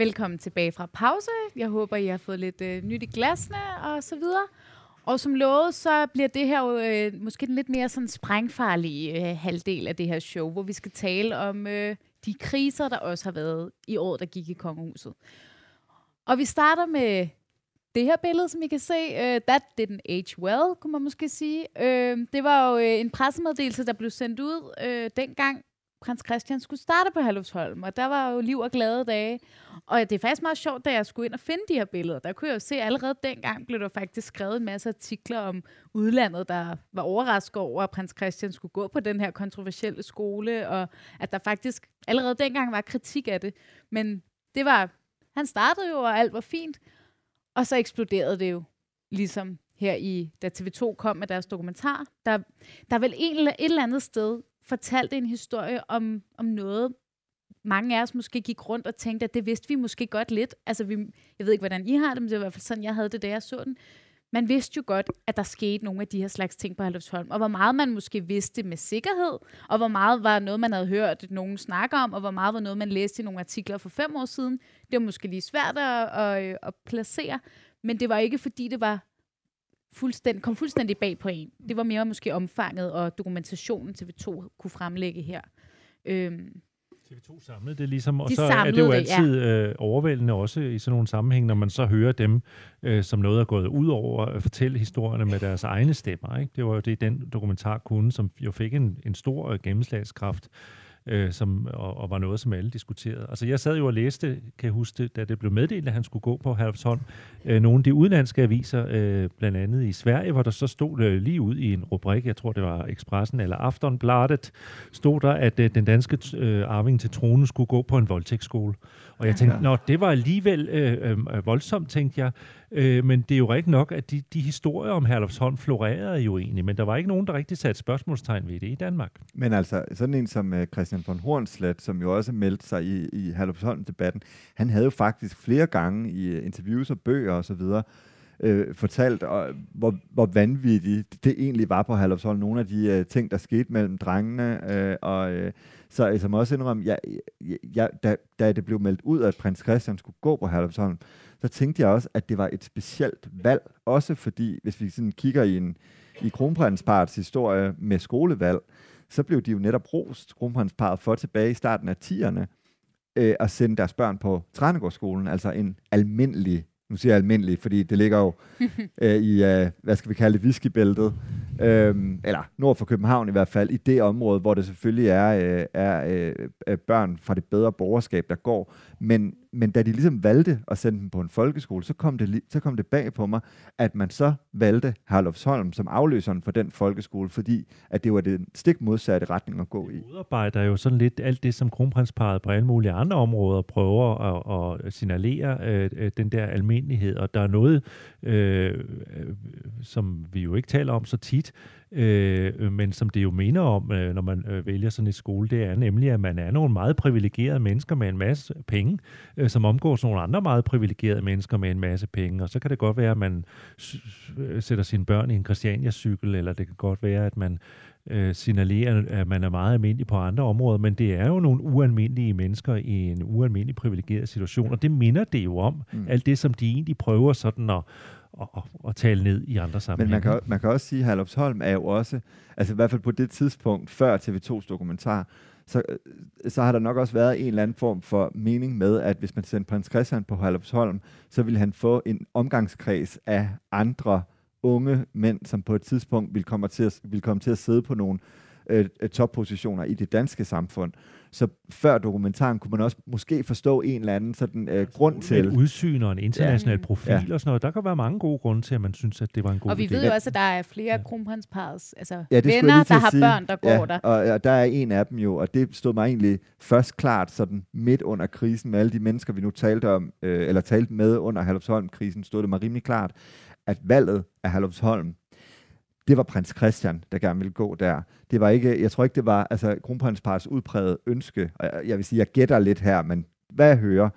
Velkommen tilbage fra pause. Jeg håber, I har fået lidt øh, nyt i glasene og så videre. Og som lovet, så bliver det her jo øh, måske den lidt mere sådan sprængfarlige øh, halvdel af det her show, hvor vi skal tale om øh, de kriser, der også har været i år, der gik i kongehuset. Og vi starter med det her billede, som I kan se. Øh, that didn't age well, kunne man måske sige. Øh, det var jo øh, en pressemeddelelse, der blev sendt ud øh, dengang prins Christian skulle starte på Herlufsholm, og der var jo liv og glade dage. Og det er faktisk meget sjovt, da jeg skulle ind og finde de her billeder. Der kunne jeg jo se, at allerede dengang blev der faktisk skrevet en masse artikler om udlandet, der var overrasket over, at prins Christian skulle gå på den her kontroversielle skole, og at der faktisk allerede dengang var kritik af det. Men det var, han startede jo, og alt var fint, og så eksploderede det jo ligesom her i, da TV2 kom med deres dokumentar. Der, der er vel en, et eller andet sted fortalte en historie om, om noget, mange af os måske gik rundt og tænkte, at det vidste vi måske godt lidt. Altså, vi, jeg ved ikke, hvordan I har det, men det var i hvert fald sådan, jeg havde det, da jeg så den. Man vidste jo godt, at der skete nogle af de her slags ting på Herlufsholm, og hvor meget man måske vidste med sikkerhed, og hvor meget var noget, man havde hørt nogen snakke om, og hvor meget var noget, man læste i nogle artikler for fem år siden. Det var måske lige svært at, at, at placere, men det var ikke, fordi det var fuldstændig, kom fuldstændig bag på en. Det var mere måske omfanget og dokumentationen, TV2 kunne fremlægge her. Øhm, TV2 samlede det ligesom, og De så er det jo altid det, ja. øh, overvældende også i sådan nogle sammenhæng, når man så hører dem, øh, som noget er gået ud over at fortælle historierne med deres egne stemmer. Ikke? Det var jo det, den dokumentar kunne, som jo fik en, en stor øh, gennemslagskraft øh, som, og, og var noget, som alle diskuterede. Altså jeg sad jo og læste, kan jeg huske, da det blev meddelt, at han skulle gå på Herlufsholm, øh, nogle af de udenlandske aviser, øh, blandt andet i Sverige, hvor der så stod øh, lige ud i en rubrik, jeg tror det var Expressen eller Aftonbladet, stod der, at øh, den danske øh, arving til tronen skulle gå på en voldtægtsskole. Og jeg tænkte, nå, det var alligevel øh, øh, voldsomt, tænkte jeg. Øh, men det er jo rigtigt nok, at de, de historier om Herlufsholm florerede jo egentlig, men der var ikke nogen, der rigtig satte spørgsmålstegn ved det i Danmark. Men altså, sådan en som øh, Christian von Hornslet, som jo også meldte sig i, i Herlufsholm-debatten, han havde jo faktisk flere gange i øh, interviews og bøger og så videre, øh, fortalt, og, hvor, hvor vanvittigt det egentlig var på Herlufsholm. Nogle af de øh, ting, der skete mellem drengene, øh, og øh, så øh, som også indrømme, jeg, jeg, da, da det blev meldt ud, at prins Christian skulle gå på Herlufsholm, så tænkte jeg også, at det var et specielt valg, også fordi, hvis vi sådan kigger i en i kronprinsparets historie med skolevalg, så blev de jo netop rost, kronprinsparet, for tilbage i starten af 10'erne, øh, at sende deres børn på Trænegårdsskolen, altså en almindelig, nu siger jeg almindelig, fordi det ligger jo øh, i, øh, hvad skal vi kalde det, whiskybæltet, øh, eller nord for København i hvert fald, i det område, hvor det selvfølgelig er, øh, er øh, børn fra det bedre borgerskab, der går. Men men da de ligesom valgte at sende dem på en folkeskole, så kom det, så kom det bag på mig, at man så valgte Harlofsholm som afløseren for den folkeskole, fordi at det var den stik modsatte retning at gå i. Det udarbejder jo sådan lidt alt det, som kronprinsparet på alle mulige andre områder prøver at, at signalere øh, øh den der almindelighed, og der er noget, øh, øh som vi jo ikke taler om så tit, øh, men som det jo minder om, øh, når man øh, vælger sådan et skole, det er nemlig, at man er nogle meget privilegerede mennesker med en masse penge, øh, som omgås nogle andre meget privilegerede mennesker med en masse penge, og så kan det godt være, at man øh, sætter sine børn i en Christiania-cykel, eller det kan godt være, at man øh, signalerer, at man er meget almindelig på andre områder, men det er jo nogle ualmindelige mennesker i en ualmindelig privilegeret situation, og det minder det jo om, mm. alt det, som de egentlig prøver sådan at at, at tale ned i andre sammenhænge. Men man kan, man kan også sige, at Herlufsholm er jo også, altså i hvert fald på det tidspunkt, før TV2's dokumentar, så, så har der nok også været en eller anden form for mening med, at hvis man sendte prins Christian på Herlufsholm, så ville han få en omgangskreds af andre unge mænd, som på et tidspunkt ville komme til at, ville komme til at sidde på nogle øh, toppositioner i det danske samfund. Så før dokumentaren kunne man også måske forstå en eller anden sådan, øh, grund til... Et udsyn og en international ja. profil ja. og sådan noget. Der kan være mange gode grunde til, at man synes, at det var en god Og vi idé. ved jo også, at der er flere ja. kronprinsparets altså ja, venner, der har sige. børn, der ja, går der. Og, og der er en af dem jo, og det stod mig egentlig først klart sådan midt under krisen med alle de mennesker, vi nu talte om, øh, eller talte med under Halvsholm-krisen, stod det mig rimelig klart, at valget af Halvsholm det var prins Christian, der gerne ville gå der. Det var ikke, jeg tror ikke, det var altså, kronprinsparets udpræget ønske. Jeg vil sige, jeg gætter lidt her, men hvad jeg hører,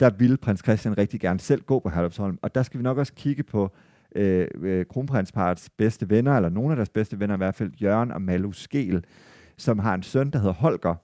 der ville prins Christian rigtig gerne selv gå på Herlufsholm. Og der skal vi nok også kigge på øh, øh, kronprinsparets bedste venner, eller nogle af deres bedste venner i hvert fald, Jørgen og Malu Skel, som har en søn, der hedder Holger,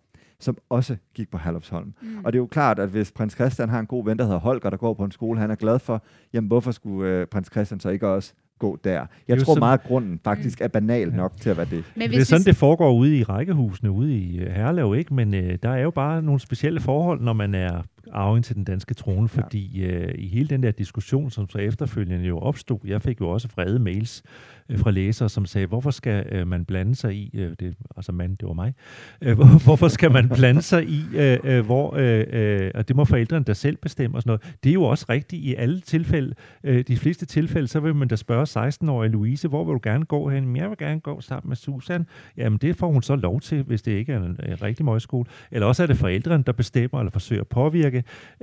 som også gik på Herlufsholm. Mm. Og det er jo klart, at hvis prins Christian har en god ven, der hedder Holger, der går på en skole, han er glad for, jamen hvorfor skulle øh, prins Christian så ikke også gå der. Jeg tror sådan, meget, at grunden faktisk er banal nok til at være det. Men det er sådan, det foregår ude i rækkehusene, ude i Herlev, ikke? Men øh, der er jo bare nogle specielle forhold, når man er arving til den danske trone, fordi øh, i hele den der diskussion, som så efterfølgende jo opstod, jeg fik jo også vrede mails øh, fra læsere, som sagde, hvorfor skal øh, man blande sig i, øh, det, altså mand, det var mig, øh, hvor, hvorfor skal man blande sig i, øh, øh, hvor, øh, øh, og det må forældrene der selv bestemme og sådan noget. Det er jo også rigtigt i alle tilfælde. Øh, de fleste tilfælde, så vil man da spørge 16-årige Louise, hvor vil du gerne gå hen? Jeg vil gerne gå sammen med Susan. Jamen det får hun så lov til, hvis det ikke er en, en rigtig møgskole. Eller også er det forældrene, der bestemmer eller forsøger at påvirke.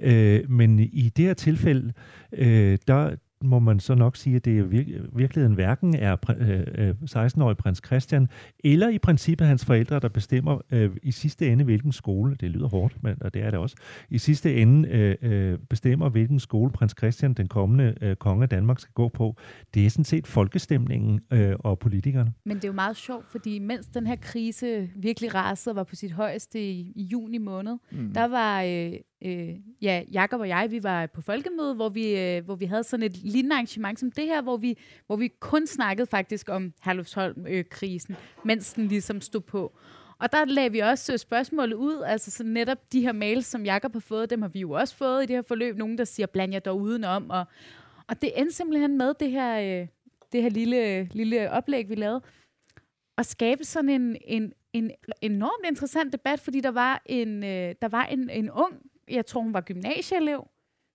Øh, men i det her tilfælde, øh, der, må man så nok sige, at det i vir- virkeligheden hverken er øh, 16-årig øh, prins Christian, eller i princippet hans forældre, der bestemmer øh, i sidste ende, hvilken skole, det lyder hårdt, men, og det er det også, i sidste ende øh, øh, bestemmer, hvilken skole prins Christian, den kommende øh, konge af Danmark, skal gå på. Det er sådan set folkestemningen øh, og politikerne. Men det er jo meget sjovt, fordi mens den her krise virkelig rasede var på sit højeste i, i juni måned, mm. der var øh, øh, ja, Jakob og jeg, vi var på folkemøde, hvor vi, øh, hvor vi havde sådan et lignende arrangement som det her, hvor vi, hvor vi kun snakkede faktisk om Herlufsholm-krisen, øh, mens den ligesom stod på. Og der lagde vi også øh, spørgsmålet ud, altså så netop de her mails, som Jakob har fået, dem har vi jo også fået i det her forløb. Nogen, der siger, bland jer dog udenom. Og, og det endte simpelthen med det her, øh, det her lille, lille oplæg, vi lavede, at skabe sådan en, en, en enormt interessant debat, fordi der var en, øh, der var en, en ung jeg tror hun var gymnasieelev,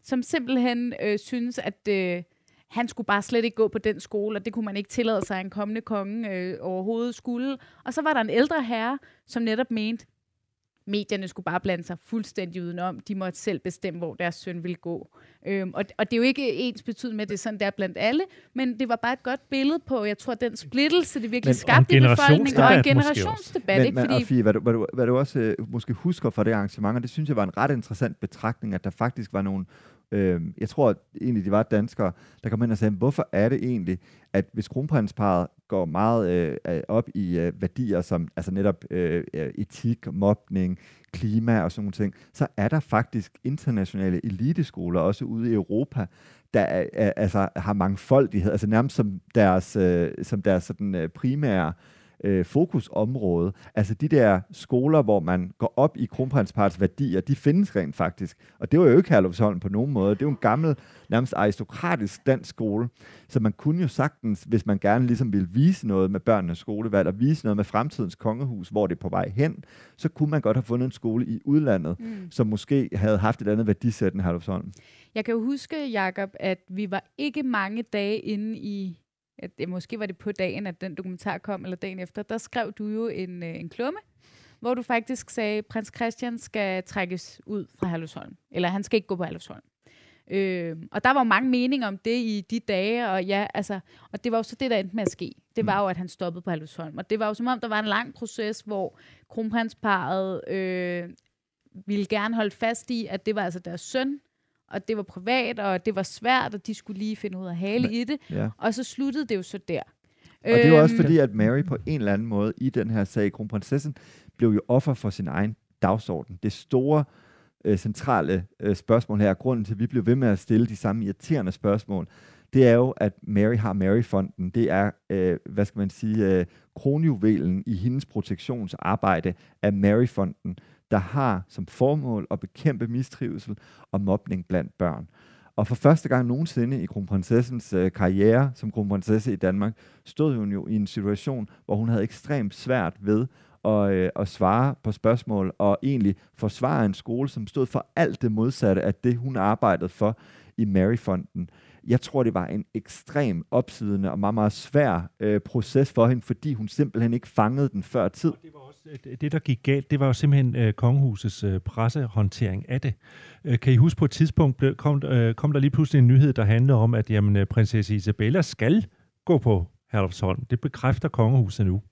som simpelthen øh, synes, at øh, han skulle bare slet ikke gå på den skole, og det kunne man ikke tillade sig, at en kommende konge øh, overhovedet skulle. Og så var der en ældre herre, som netop mente, medierne skulle bare blande sig fuldstændig udenom. De måtte selv bestemme, hvor deres søn ville gå. Øhm, og, og det er jo ikke ens betydning med, at det er sådan, der blandt alle, men det var bare et godt billede på, jeg tror, den splittelse, det virkelig skabte i befolkningen, og en generationsdebat. Men, ikke? Fordi... Men, Fie, hvad, du, hvad, du, hvad du også øh, måske husker fra det arrangement, og det synes jeg var en ret interessant betragtning, at der faktisk var nogle øh, jeg tror at egentlig, de var danskere, der kom ind og sagde, hvorfor er det egentlig, at hvis kronprinsparet går meget øh, øh op i øh, værdier som altså netop øh, øh, etik, mobning, klima og sådan nogle ting, så er der faktisk internationale eliteskoler, også ude i Europa, der er, er, altså, har mangfoldighed, altså nærmest som deres, øh, som deres sådan, øh, primære øh, øh, fokusområde. Altså de der skoler, hvor man går op i kronprinsparets værdier, de findes rent faktisk. Og det var jo ikke Herlufsholm på nogen måde. Det er jo en gammel, nærmest aristokratisk dansk skole. Så man kunne jo sagtens, hvis man gerne ligesom ville vise noget med børnenes skolevalg, og vise noget med fremtidens kongehus, hvor det er på vej hen, så kunne man godt have fundet en skole i udlandet, mm. som måske havde haft et andet værdisæt end Herlufsholm. Jeg kan jo huske, Jakob, at vi var ikke mange dage inde i at, ja, måske var det på dagen, at den dokumentar kom, eller dagen efter, der skrev du jo en, øh, en klumme, hvor du faktisk sagde, at prins Christian skal trækkes ud fra Herlufsholm. Eller han skal ikke gå på Herlufsholm. Øh, og der var mange meninger om det i de dage, og ja, altså, og det var jo så det, der endte med at ske. Det var mm. jo, at han stoppede på Herlufsholm. Og det var jo som om, der var en lang proces, hvor kronprinsparet øh, ville gerne holde fast i, at det var altså deres søn, og det var privat, og det var svært, og de skulle lige finde ud af hale Men, i det. Ja. Og så sluttede det jo så der. Og det er også øhm, fordi, at Mary på en eller anden måde i den her sag, kronprinsessen, blev jo offer for sin egen dagsorden. Det store øh, centrale øh, spørgsmål her, grunden til, at vi blev ved med at stille de samme irriterende spørgsmål, det er jo, at Mary har Mary-fonden. Det er, øh, hvad skal man sige, øh, kronjuvelen i hendes protektionsarbejde af Mary-fonden, der har som formål at bekæmpe mistrivsel og mobning blandt børn. Og for første gang nogensinde i kronprinsessens øh, karriere som kronprinsesse i Danmark, stod hun jo i en situation, hvor hun havde ekstremt svært ved at, øh, at svare på spørgsmål og egentlig forsvare en skole, som stod for alt det modsatte af det, hun arbejdede for i Maryfonden. Jeg tror, det var en ekstrem opsidende og meget, meget svær øh, proces for hende, fordi hun simpelthen ikke fangede den før tid. Og det var også øh, det, der gik galt, det var jo simpelthen øh, kongehusets øh, pressehåndtering af det. Øh, kan I huske på et tidspunkt, blev, kom, øh, kom der lige pludselig en nyhed, der handlede om, at jamen, øh, prinsesse Isabella skal gå på Herlufsholm. Det bekræfter kongehuset nu.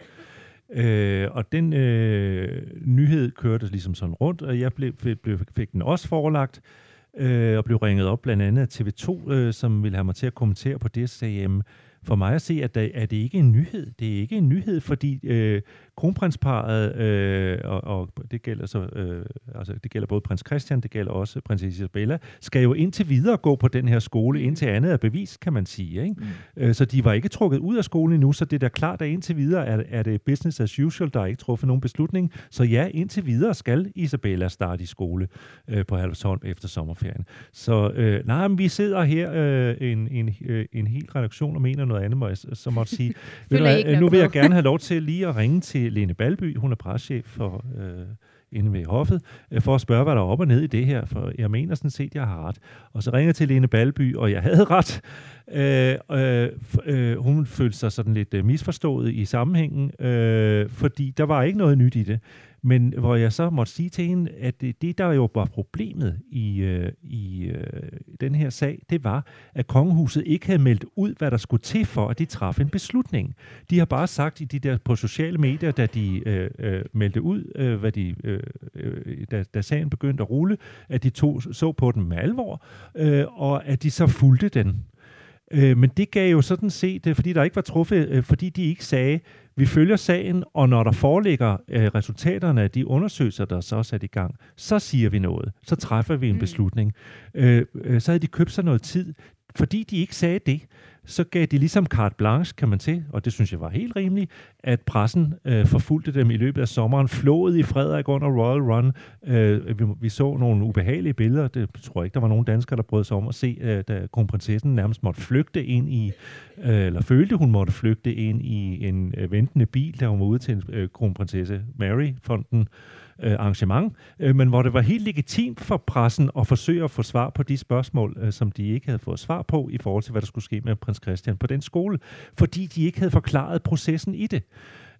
Øh, og den øh, nyhed kørte ligesom sådan rundt, og jeg blev, blev, fik den også forelagt øh, øh, og blev ringet op blandt andet af TV2, øh, som ville have mig til at kommentere på det, sagde, jamen, for mig at se, at der, er det ikke en nyhed. Det er ikke en nyhed, fordi øh, kronprinsparet, øh, og, og det gælder så, øh, altså det gælder både prins Christian, det gælder også prinsesse Isabella, skal jo indtil videre gå på den her skole, indtil andet er bevis, kan man sige. Ikke? Mm. Øh, så de var ikke trukket ud af skolen endnu, så det er da klart, at indtil videre er, er det business as usual, der er ikke truffet nogen beslutning. Så ja, indtil videre skal Isabella starte i skole øh, på Halvsholm efter sommerferien. Så øh, nej, men vi sidder her øh, en, en, øh, en hel redaktion og mener noget andet, må jeg så måtte sige. Ved du, nu vil jeg gerne have lov til lige at ringe til Lene Balby, hun er preschef for... Øh, inde ved hoffet, øh, for at spørge, hvad der er op og ned i det her, for jeg mener sådan set, jeg har ret. Og så ringer til Lene Balby, og jeg havde ret. Øh, øh, øh, hun følte sig sådan lidt øh, misforstået i sammenhængen, øh, fordi der var ikke noget nyt i det. Men hvor jeg så måtte sige til hende, at det, det der jo var problemet i, øh, i øh, den her sag, det var, at kongehuset ikke havde meldt ud, hvad der skulle til for, at de traf en beslutning. De har bare sagt i de der på sociale medier, da de øh, øh, meldte ud, øh, hvad de, øh, øh, da, da sagen begyndte at rulle, at de tog, så på den med alvor, øh, og at de så fulgte den. Øh, men det gav jo sådan set, øh, fordi der ikke var truffet, øh, fordi de ikke sagde, vi følger sagen, og når der foreligger øh, resultaterne af de undersøgelser, der så er sat i gang, så siger vi noget. Så træffer vi en mm. beslutning. Øh, øh, så havde de købt sig noget tid. Fordi de ikke sagde det, så gav de ligesom carte blanche, kan man se, og det synes jeg var helt rimeligt, at pressen øh, forfulgte dem i løbet af sommeren, flået i Frederik under Royal Run. Øh, vi, vi så nogle ubehagelige billeder, det tror jeg ikke, der var nogen danskere, der brød sig om at se, øh, da kronprinsessen nærmest måtte flygte ind i, øh, eller følte, hun måtte flygte ind i en øh, ventende bil, da hun var ude til øh, kronprinsesse Mary-fonden. øh, arrangement, øh, men hvor det var helt legitimt for pressen at forsøge at få svar på de spørgsmål, øh, som de ikke havde fået svar på i forhold til, hvad der skulle ske med prins Christian på den skole, fordi de ikke havde forklaret processen i det.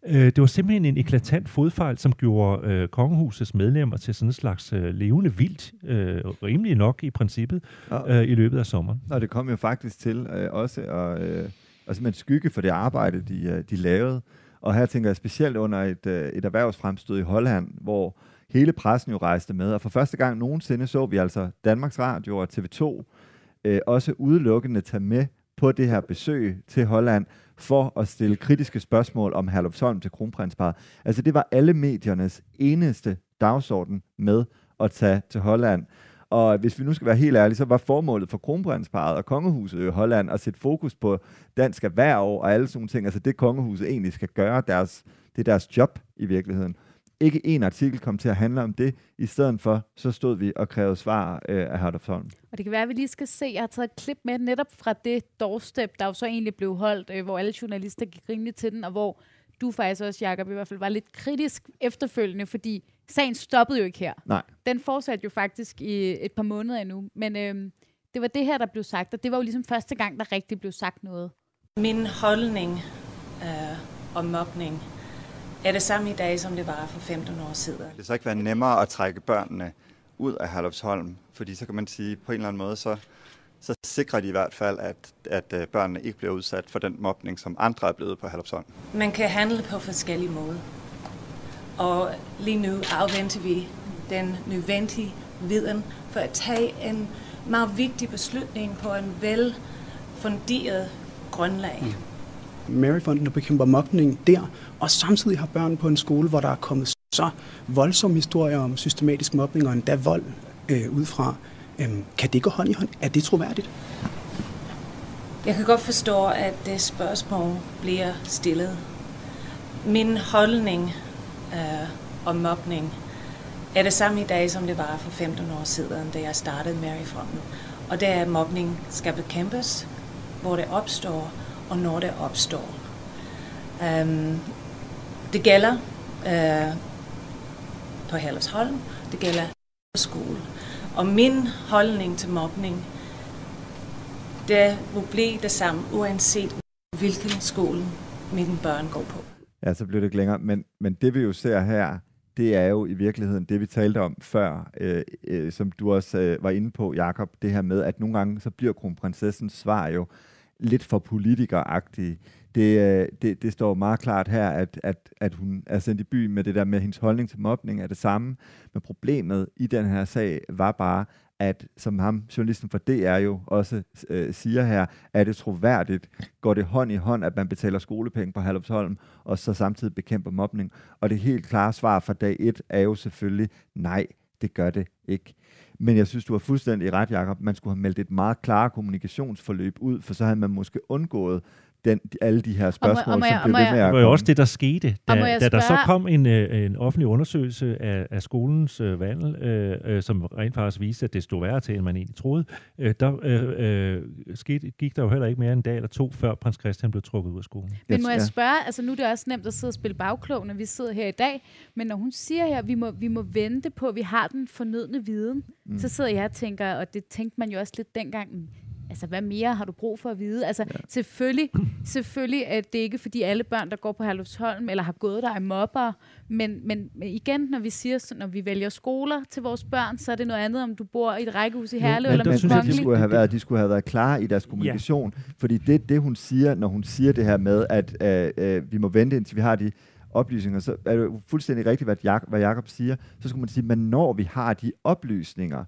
Øh, det var simpelthen en eklatant fodfejl, som gjorde øh, kongehusets medlemmer til sådan en slags øh, levende vildt, øh, rimelig nok i princippet, øh, i løbet af sommeren. Og det kom jo faktisk til øh, også at øh, altså skygge for det arbejde, de, øh, de lavede. Og her tænker jeg specielt under et, øh, et erhvervsfremstød i Holland, hvor hele pressen jo rejste med. Og for første gang nogensinde så vi altså Danmarks Radio og TV2 øh, også udelukkende tage med på det her besøg til Holland for at stille kritiske spørgsmål om Herlufsholm til kronprinsparet. Altså det var alle mediernes eneste dagsorden med at tage til Holland. Og hvis vi nu skal være helt ærlige, så var formålet for kronprinsparet og kongehuset i Holland at sætte fokus på dansk erhverv og alle sådan nogle ting. Altså det kongehuset egentlig skal gøre, deres, det er deres job i virkeligheden. Ikke en artikel kom til at handle om det. I stedet for, så stod vi og krævede svar øh, af Hertofsholm. Og det kan være, at vi lige skal se, jeg har taget et klip med netop fra det doorstep, der jo så egentlig blev holdt, øh, hvor alle journalister gik rimelig til den, og hvor du faktisk også, Jacob, i hvert fald var lidt kritisk efterfølgende, fordi sagen stoppede jo ikke her. Nej. Den fortsatte jo faktisk i et par måneder endnu. Men øhm, det var det her, der blev sagt, og det var jo ligesom første gang, der rigtig blev sagt noget. Min holdning øh, om mobning er det samme i dag, som det var for 15 år siden. Det så ikke være nemmere at trække børnene ud af Herlufsholm, fordi så kan man sige, på en eller anden måde, så, så sikrer de i hvert fald, at, at øh, børnene ikke bliver udsat for den mobning, som andre er blevet på Herlufsholm. Man kan handle på forskellige måder. Og lige nu afventer vi den nødvendige viden for at tage en meget vigtig beslutning på en velfunderet grundlag. Mm. Maryfonden bekæmper mobning der, og samtidig har børn på en skole, hvor der er kommet så voldsomme historier om systematisk mobning og endda vold øh, ud fra. Øhm, kan det gå hånd i hånd? Er det troværdigt? Jeg kan godt forstå, at det spørgsmål bliver stillet. Min holdning øh, om mobning er det samme i dag, som det var for 15 år siden, da jeg startede Maryfronten. Og det er, at mobning skal bekæmpes, hvor det opstår, og når det opstår. Um, det gælder uh, på Herlevsholm, det gælder på skole. Og min holdning til mobning, det vil blive det samme, uanset hvilken skole mine børn går på. Ja, så bliver det ikke længere. Men, men det vi jo ser her, det er jo i virkeligheden det, vi talte om før, øh, øh, som du også øh, var inde på, Jakob, det her med, at nogle gange så bliver kronprinsessens svar jo lidt for politikeragtige. Det, øh, det, det står meget klart her, at, at, at hun er sendt i by med det der med, at hendes holdning til mobning er det samme. Men problemet i den her sag var bare, at som ham, journalisten for DR jo også øh, siger her, er det troværdigt, går det hånd i hånd, at man betaler skolepenge på Halvsholm, og så samtidig bekæmper mobning. Og det helt klare svar fra dag et er jo selvfølgelig, nej, det gør det ikke. Men jeg synes, du har fuldstændig ret, Jacob. Man skulle have meldt et meget klart kommunikationsforløb ud, for så havde man måske undgået den, alle de her spørgsmål, og må, og må jeg, som blev ved med at Det var jo også det, der skete. Da, da der så kom en, øh, en offentlig undersøgelse af, af skolens øh, vandel, øh, øh, som rent faktisk viste, at det stod værre til, end man egentlig troede, øh, der øh, øh, skete, gik der jo heller ikke mere end en dag eller to, før prins Christian blev trukket ud af skolen. Men må jeg spørge, altså nu er det også nemt at sidde og spille bagklog, når vi sidder her i dag, men når hun siger her, at vi må, vi må vente på, at vi har den fornødne viden, mm. så sidder jeg og tænker, og det tænkte man jo også lidt dengang, altså hvad mere har du brug for at vide? Altså ja. selvfølgelig, selvfølgelig er det ikke fordi alle børn, der går på Herlufsholm, eller har gået der, er mobber, men, men igen, når vi siger, når vi vælger skoler til vores børn, så er det noget andet, om du bor i et rækkehus i Herlev ja, eller på synes, de skulle have været, de skulle have været klare i deres kommunikation, ja. fordi det, det hun siger, når hun siger det her med, at øh, øh, vi må vente indtil vi har de oplysninger, så er det fuldstændig rigtigt, hvad, Jak- hvad Jacob siger. Så skulle man sige, men når vi har de oplysninger,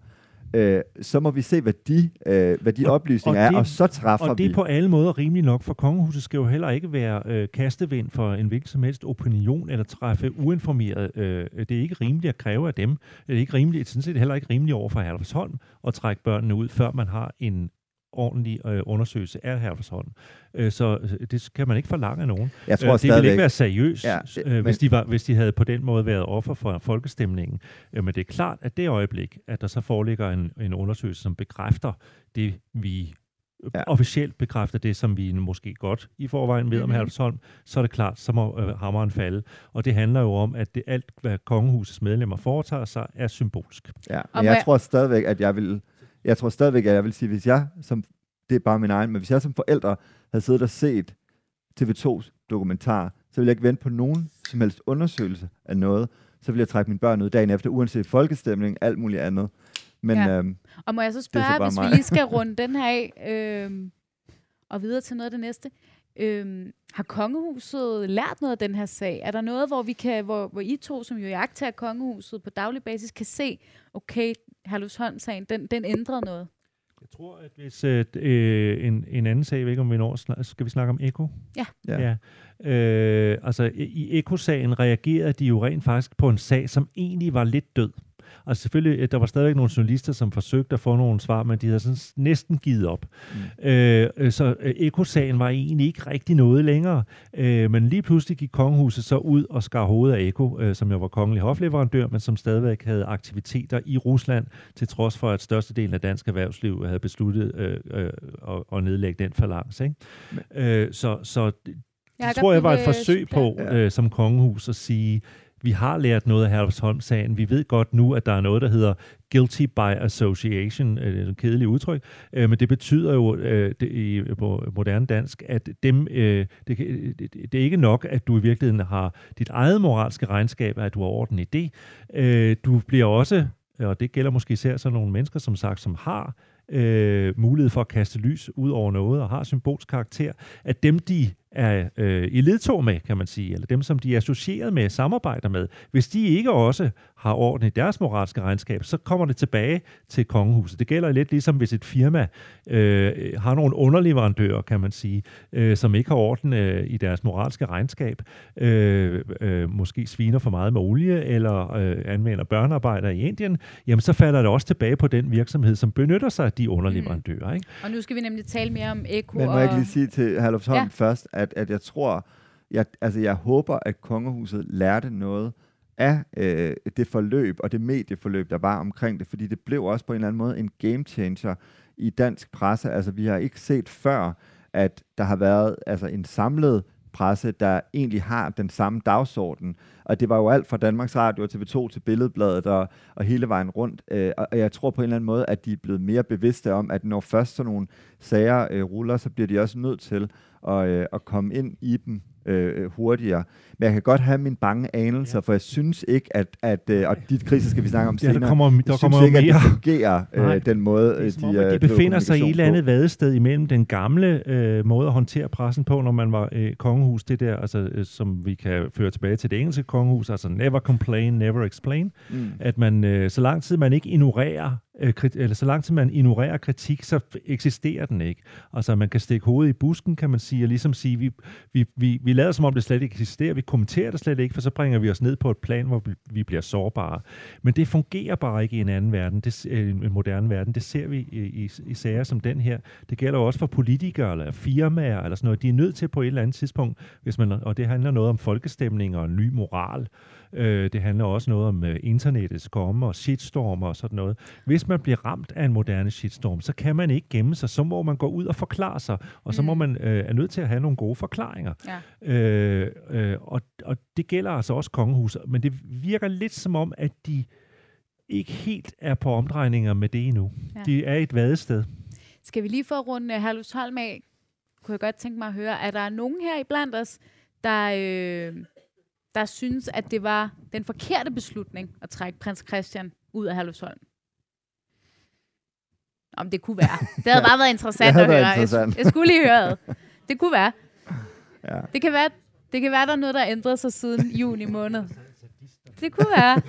øh, så må vi se, hvad de, øh, hvad de og, oplysninger og det, er, og så træffer vi. Og det er på alle måder rimelig nok, for kongehuset skal jo heller ikke være øh, kastevind for en hvilken som helst opinion, eller træffe uinformeret. Øh, det er ikke rimeligt at kræve af dem. Det er ikke rimeligt, sådan set heller ikke rimeligt over for Herlufsholm at trække børnene ud, før man har en ordentlig øh, undersøgelse af Herlufsholm. Øh, så øh, det kan man ikke forlange af nogen. Jeg tror øh, det ville ikke være seriøst, ja, det, øh, hvis, de var, hvis de havde på den måde været offer for folkestemningen. Øh, men det er klart, at det øjeblik, at der så foreligger en, en undersøgelse, som bekræfter det, vi ja. officielt bekræfter det, som vi måske godt i forvejen ved mm-hmm. om Herlufsholm, så er det klart, så må øh, hammeren falde. Og det handler jo om, at det alt, hvad kongehusets medlemmer foretager sig, er symbolsk. Ja, men jeg tror stadigvæk, at jeg vil jeg tror stadigvæk, at jeg vil sige, hvis jeg, som, det er bare min egen, men hvis jeg som forældre havde siddet og set TV2's dokumentar, så ville jeg ikke vente på nogen som helst undersøgelse af noget. Så ville jeg trække mine børn ud dagen efter, uanset folkestemning, alt muligt andet. Men, ja. øhm, og må jeg så spørge, så hvis mig. vi lige skal runde den her af, øhm, og videre til noget af det næste. Øhm, har kongehuset lært noget af den her sag? Er der noget, hvor vi kan, hvor, hvor I to, som jo jagter kongehuset på daglig basis, kan se, okay, Herlufsholm-sagen, den, den ændrede noget? Jeg tror, at hvis øh, øh, en, en anden sag, jeg ved ikke om vi når, skal vi snakke om Eko? Ja. ja. ja. Øh, altså, i Eko-sagen reagerede de jo rent faktisk på en sag, som egentlig var lidt død. Altså selvfølgelig, øh, der var stadigvæk nogle journalister, som forsøgte at få nogle svar, men de havde sådan næsten givet op. Mm. Øh, øh så øh, Eko-sagen var egentlig ikke rigtig noget længere, øh, men lige pludselig gik kongehuset så ud og skar hovedet af Eko, øh, som jo var kongelig hofleverandør, men som stadigvæk havde aktiviteter i Rusland, til trods for, at størstedelen af dansk erhvervsliv havde besluttet øh, øh, at, at nedlægge den forlangse. Ikke? Øh, så så det, det tror jeg var et forsøg på, øh, som kongehus, at sige, vi har lært noget af Herlufsholm-sagen. Vi ved godt nu, at der er noget, der hedder guilty by association, øh, det er et kedeligt udtryk, øh, men det betyder jo øh, det, i på moderne dansk, at dem, øh, det, det, er ikke nok, at du i virkeligheden har dit eget moralske regnskab, at du har orden i det. Øh, du bliver også, og det gælder måske især sådan nogle mennesker, som sagt, som har øh, mulighed for at kaste lys ud over noget og har symbolsk karakter, at dem, de er øh, i ledtog med, kan man sige, eller dem, som de er associeret med, samarbejder med, hvis de ikke også har orden i deres moralske regnskab, så kommer det tilbage til kongehuset. Det gælder lidt ligesom, hvis et firma øh, har nogle underleverandører, kan man sige, øh, som ikke har orden øh, i deres moralske regnskab, øh, øh, måske sviner for meget med olie, eller øh, anvender børnearbejder i Indien, jamen så falder det også tilbage på den virksomhed, som benytter sig af de underleverandører. Mm. Ikke? Og nu skal vi nemlig tale mere om eko. Men må jeg ikke lige sige til Herlufsholm ja. først, at, at jeg tror, jeg, altså jeg håber, at kongehuset lærte noget af øh, det forløb og det medieforløb, der var omkring det, fordi det blev også på en eller anden måde en game changer i dansk presse. Altså vi har ikke set før, at der har været altså en samlet presse, der egentlig har den samme dagsorden. Og det var jo alt fra Danmarks Radio og TV2 til Billedbladet og, og hele vejen rundt. Øh, og jeg tror på en eller anden måde, at de er blevet mere bevidste om, at når først sådan nogle sager øh, ruller, så bliver de også nødt til og, øh, og komme ind i dem øh, hurtigere. Men jeg kan godt have mine bange anelser, ja. for jeg synes ikke, at, at øh, og de kriser skal vi snakke om senere, ja, der kommer, der jeg kommer synes ikke, mere. at det fungerer øh, den måde, det er, de, om, de befinder sig i et eller andet vadested imellem den gamle øh, måde at håndtere pressen på, når man var øh, kongehus, det der, altså, øh, som vi kan føre tilbage til det engelske kongehus, altså never complain, never explain, mm. at man, øh, så lang tid man ikke ignorerer øh, eller så langt som man ignorerer kritik, så eksisterer den ikke. Altså man kan stikke hovedet i busken, kan man sige, og ligesom sige, vi, vi, vi, vi lader som om det slet ikke eksisterer, vi kommenterer det slet ikke, for så bringer vi os ned på et plan, hvor vi, vi bliver sårbare. Men det fungerer bare ikke i en anden verden, det, øh, en moderne verden. Det ser vi i, i, i sager som den her. Det gælder jo også for politikere eller firmaer eller sådan noget. De er nødt til på et eller andet tidspunkt, hvis man, og det handler noget om folkestemning og ny moral, Øh, det handler også noget om øh, internettets komme og shitstorm og sådan noget. Hvis man bliver ramt af en moderne shitstorm, så kan man ikke gemme sig. Så må man gå ud og forklare sig, og så mm. må man øh, er nødt til at have nogle gode forklaringer. Ja. Øh, øh, og, og det gælder altså også kongehuset, men det virker lidt som om, at de ikke helt er på omdrejninger med det endnu. Ja. De er et vadested. Skal vi lige få rundt uh, Holm af? Kunne jeg godt tænke mig at høre, er der nogen her i blandt os, der, øh, der synes, at det var den forkerte beslutning at trække prins Christian ud af Herlufsholm? Om det kunne være. Det havde bare været interessant at høre. Interessant. Jeg, jeg skulle lige høre det. Det kunne være. Ja. Det, kan være det kan være, der er noget, der ændret sig siden juni måned. Det kunne være.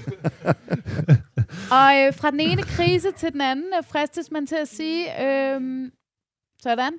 Og øh, fra den ene krise til den anden øh, fristes man til at sige, øh, sådan,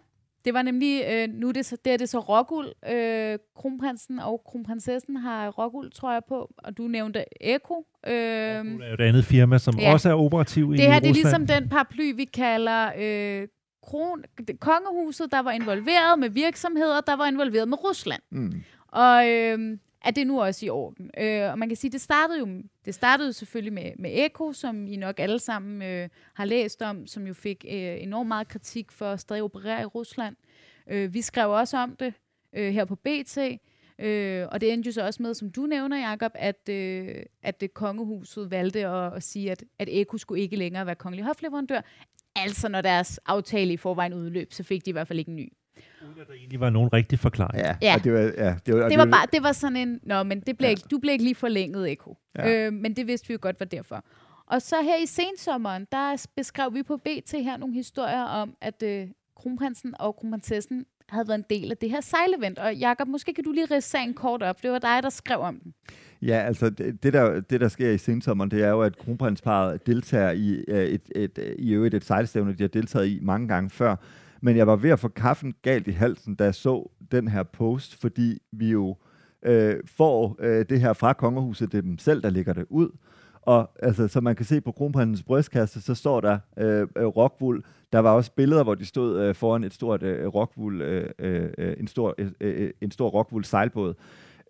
det var nemlig, øh, nu er det, så, det er det så råguld. Øh, kronprinsen og kronprinsessen har råguld, tror jeg på. Og du nævnte Eko. Øh, det er jo et andet firma, som ja. også er operativ i Det her det er ligesom den paraply, vi kalder øh, kron, kongehuset, der var involveret med virksomheder, der var involveret med Rusland. Mm. Og øh, er det nu også i orden. Øh, og man kan sige, det startede jo det startede selvfølgelig med, med Eko, som I nok alle sammen øh, har læst om, som jo fik øh, enormt meget kritik for at stadig operere i Rusland. Øh, vi skrev også om det øh, her på BT, øh, og det endte jo så også med, som du nævner, Jacob, at, øh, at det kongehuset valgte at, at sige, at, at Eko skulle ikke længere være kongelig hofleverandør. Altså når deres aftale i forvejen udløb, så fik de i hvert fald ikke en ny. Uden at der egentlig var nogen rigtig forklaring. Ja, ja. Og det var, ja, det var, det var bare, det var sådan en, nå, men det blev ja. ikke, du blev ikke lige forlænget, Eko. Ja. Øh, men det vidste vi jo godt var derfor. Og så her i sensommeren, der beskrev vi på BT her nogle historier om, at øh, kronprinsen og kronprinsessen havde været en del af det her sejlevent. Og Jakob, måske kan du lige ridse sagen kort op. Det var dig, der skrev om den. Ja, altså det, det, der, det der sker i sensommeren, det er jo, at kronprinsparet deltager i øh, et, et, et, i øvrigt et sejlstævne, de har deltaget i mange gange før, men jeg var ved at få kaffen galt i halsen, da jeg så den her post, fordi vi jo øh, får øh, det her fra kongehuset, det er dem selv, der lægger det ud. Og altså, som man kan se på kronprinsens brystkasse, så står der øh, øh rockwool. Der var også billeder, hvor de stod øh, foran et stort øh, rockwool, øh, øh, øh en stor, øh, øh, øh, en stor rockwool sejlbåd.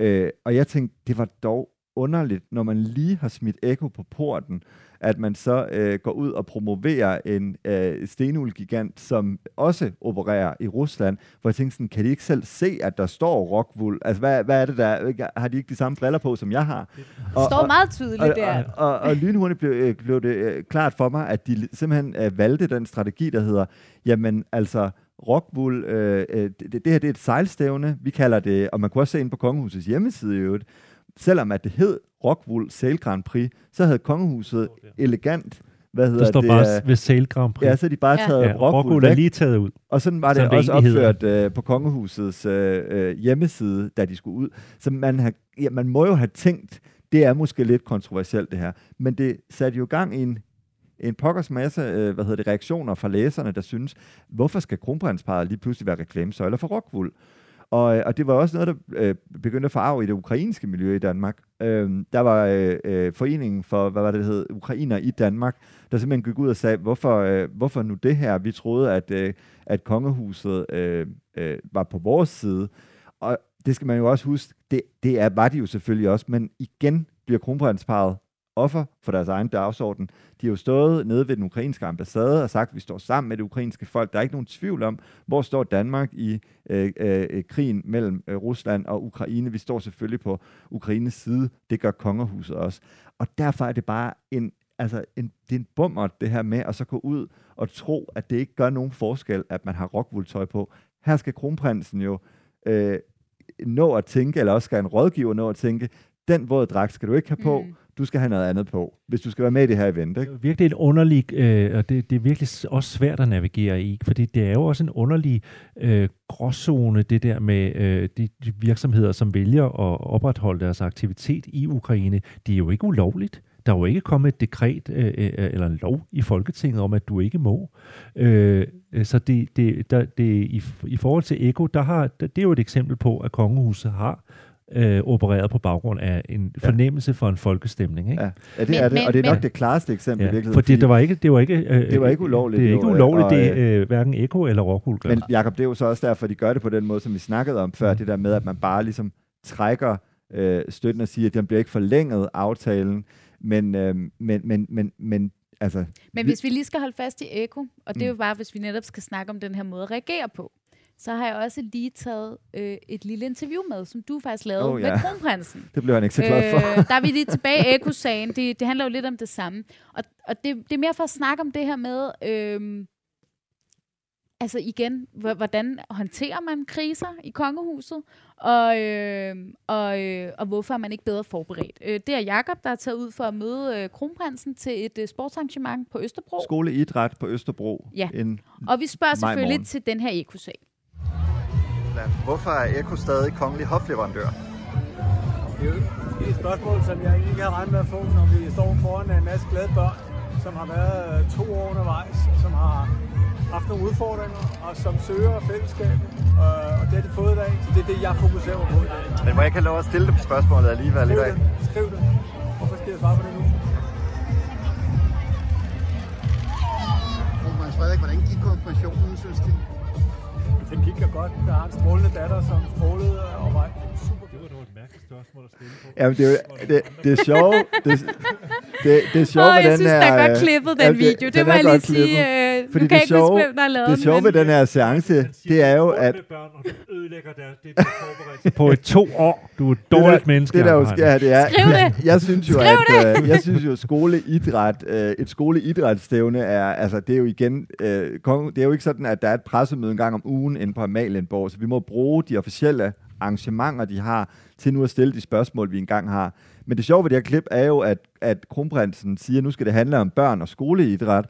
Øh, og jeg tænkte, det var dog underligt, når man lige har smidt Eko på porten, at man så øh, går ud og promoverer en øh, stenulgigant, som også opererer i Rusland, hvor jeg tænkte sådan, kan de ikke selv se, at der står Rockwool? Altså, hvad, hvad er det der? Har de ikke de samme briller på, som jeg har? Det står og, meget tydeligt og, der. Og, og, og, og lynhurtigt blev, øh, blev det øh, klart for mig, at de simpelthen øh, valgte den strategi, der hedder, jamen altså, Rockwool, øh, øh, det, det her det er et sejlstævne, vi kalder det, og man kunne også se ind på Kongehusets hjemmeside i øvrigt, selvom at det hed Rockwool Sail Grand Prix, så havde kongehuset elegant hvad hedder det? står det, bare ved Sail Grand Prix. Ja, så de bare taget ja. Rockwool, Rockwool er lige taget ud. Og sådan var det, det også opført uh, på kongehusets uh, hjemmeside, da de skulle ud. Så man, har, ja, man må jo have tænkt, det er måske lidt kontroversielt det her, men det satte jo gang i en en pokkers masse uh, hvad hedder det, reaktioner fra læserne, der synes, hvorfor skal kronprinsparet lige pludselig være reklamesøjler for Rockwool? Og, øh, og det var også noget, der øh, begyndte at farve i det ukrainske miljø i Danmark. Øh, der var øh, øh, foreningen for, hvad var det, det hed, ukrainer i Danmark, der simpelthen gik ud og sagde, hvorfor, øh, hvorfor nu det her? Vi troede, at, øh, at kongehuset øh, øh, var på vores side. Og det skal man jo også huske, det, det er, var de jo selvfølgelig også, men igen bliver kronprinsparet offer for deres egen dagsorden. De har jo stået nede ved den ukrainske ambassade og sagt, at vi står sammen med det ukrainske folk. Der er ikke nogen tvivl om, hvor står Danmark i øh, øh, øh krigen mellem øh, Rusland og Ukraine. Vi står selvfølgelig på Ukraines side. Det gør kongerhuset også. Og derfor er det bare en, altså en, det er en bummer, det her med at så gå ud og tro, at det ikke gør nogen forskel, at man har rockwool-tøj på. Her skal kronprinsen jo øh, nå at tænke, eller også skal en rådgiver nå at tænke, den våde dragt skal du ikke have på, mm du skal have noget andet på, hvis du skal være med i det her event. Ikke? Det er virkelig en underlig, øh, og det, det er virkelig også svært at navigere i, fordi det er jo også en underlig øh, gråzone, det der med øh, de, de virksomheder, som vælger at opretholde deres aktivitet i Ukraine. Det er jo ikke ulovligt. Der er jo ikke kommet et dekret øh, øh, eller en lov i Folketinget om, at du ikke må. Øh, så det, det, der, det, i, i forhold til Eko, der har, det er jo et eksempel på, at kongehuset har øh, opereret på baggrund af en fornemmelse ja. for en folkestemning. Ikke? Ja, ja det men, er det, og det er nok men, det klareste eksempel ja, i virkeligheden. Fordi det var ikke, det var ikke, øh, det var ikke ulovligt. Det er ikke ulovligt, og, det er øh, hverken Eko eller Rockwool gør. Men Jacob, det er jo så også derfor, de gør det på den måde, som vi snakkede om før, mm. det der med, at man bare ligesom trækker øh, støtten og siger, at den bliver ikke forlænget, aftalen, men, øh, men, men, men, men altså... Men hvis vi lige skal holde fast i Eko, og det er jo mm. bare, hvis vi netop skal snakke om den her måde at reagere på, så har jeg også lige taget øh, et lille interview med, som du faktisk lavede oh, ja. med kronprinsen. Det blev han ikke så glad for. øh, der er vi lige tilbage i Eko-sagen. Det, det handler jo lidt om det samme. Og, og det, det er mere for at snakke om det her med... Øh, altså igen, hvordan håndterer man kriser i kongehuset, og, øh, og, øh, og hvorfor er man ikke bedre forberedt. Øh, det er Jakob der er taget ud for at møde øh, kronprinsen til et øh, sportsarrangement på Østerbro. Skoleidræt på Østerbro. Ja, en og vi spørger selvfølgelig morgen. til den her ekosag. Hvorfor er Eko stadig kongelig hofleverandør? Det er et spørgsmål, som jeg ikke har regnet med at få, når vi står foran en masse glade børn, som har været øh, to år undervejs, som har haft nogle udfordringer, og som søger fællesskabet, øh, og det har de fået i dag. Så det er det, jeg fokuserer på i dag. Men må jeg ikke have lov at stille dem spørgsmålet alligevel i dag? Skriv det. Hvorfor skal jeg svare på det nu? Frederik, hvordan gik konfirmationen, synes du? Det gik jo godt. Jeg har en strålende datter, som strålede og var super spørgsmål at stille på. Jamen, det er, det, det er sjovt. Det, det, det er sjovt oh, med den synes, her... Jeg synes, der er godt klippet, den video. Det, det må jeg lige sige. Øh, Fordi nu kan det jeg ikke huske, hvem der har lavet Det sjove ved den her seance, det er jo, at... Børn, og du ødelægger deres, det, du på i to år. Du er et dårligt menneske. Det der jo sker, det er... Skriv det! Jeg synes jo, at uh, jeg synes jo, skoleidræt, uh, et skoleidrætsstævne er, altså det er jo igen, det er jo ikke sådan, at der er et pressemøde en gang om ugen inde på Amalienborg, så vi må bruge de officielle arrangementer, de har, til nu at stille de spørgsmål, vi engang har. Men det sjove ved det her klip er jo, at, at kronprinsen siger, at nu skal det handle om børn og skoleidræt,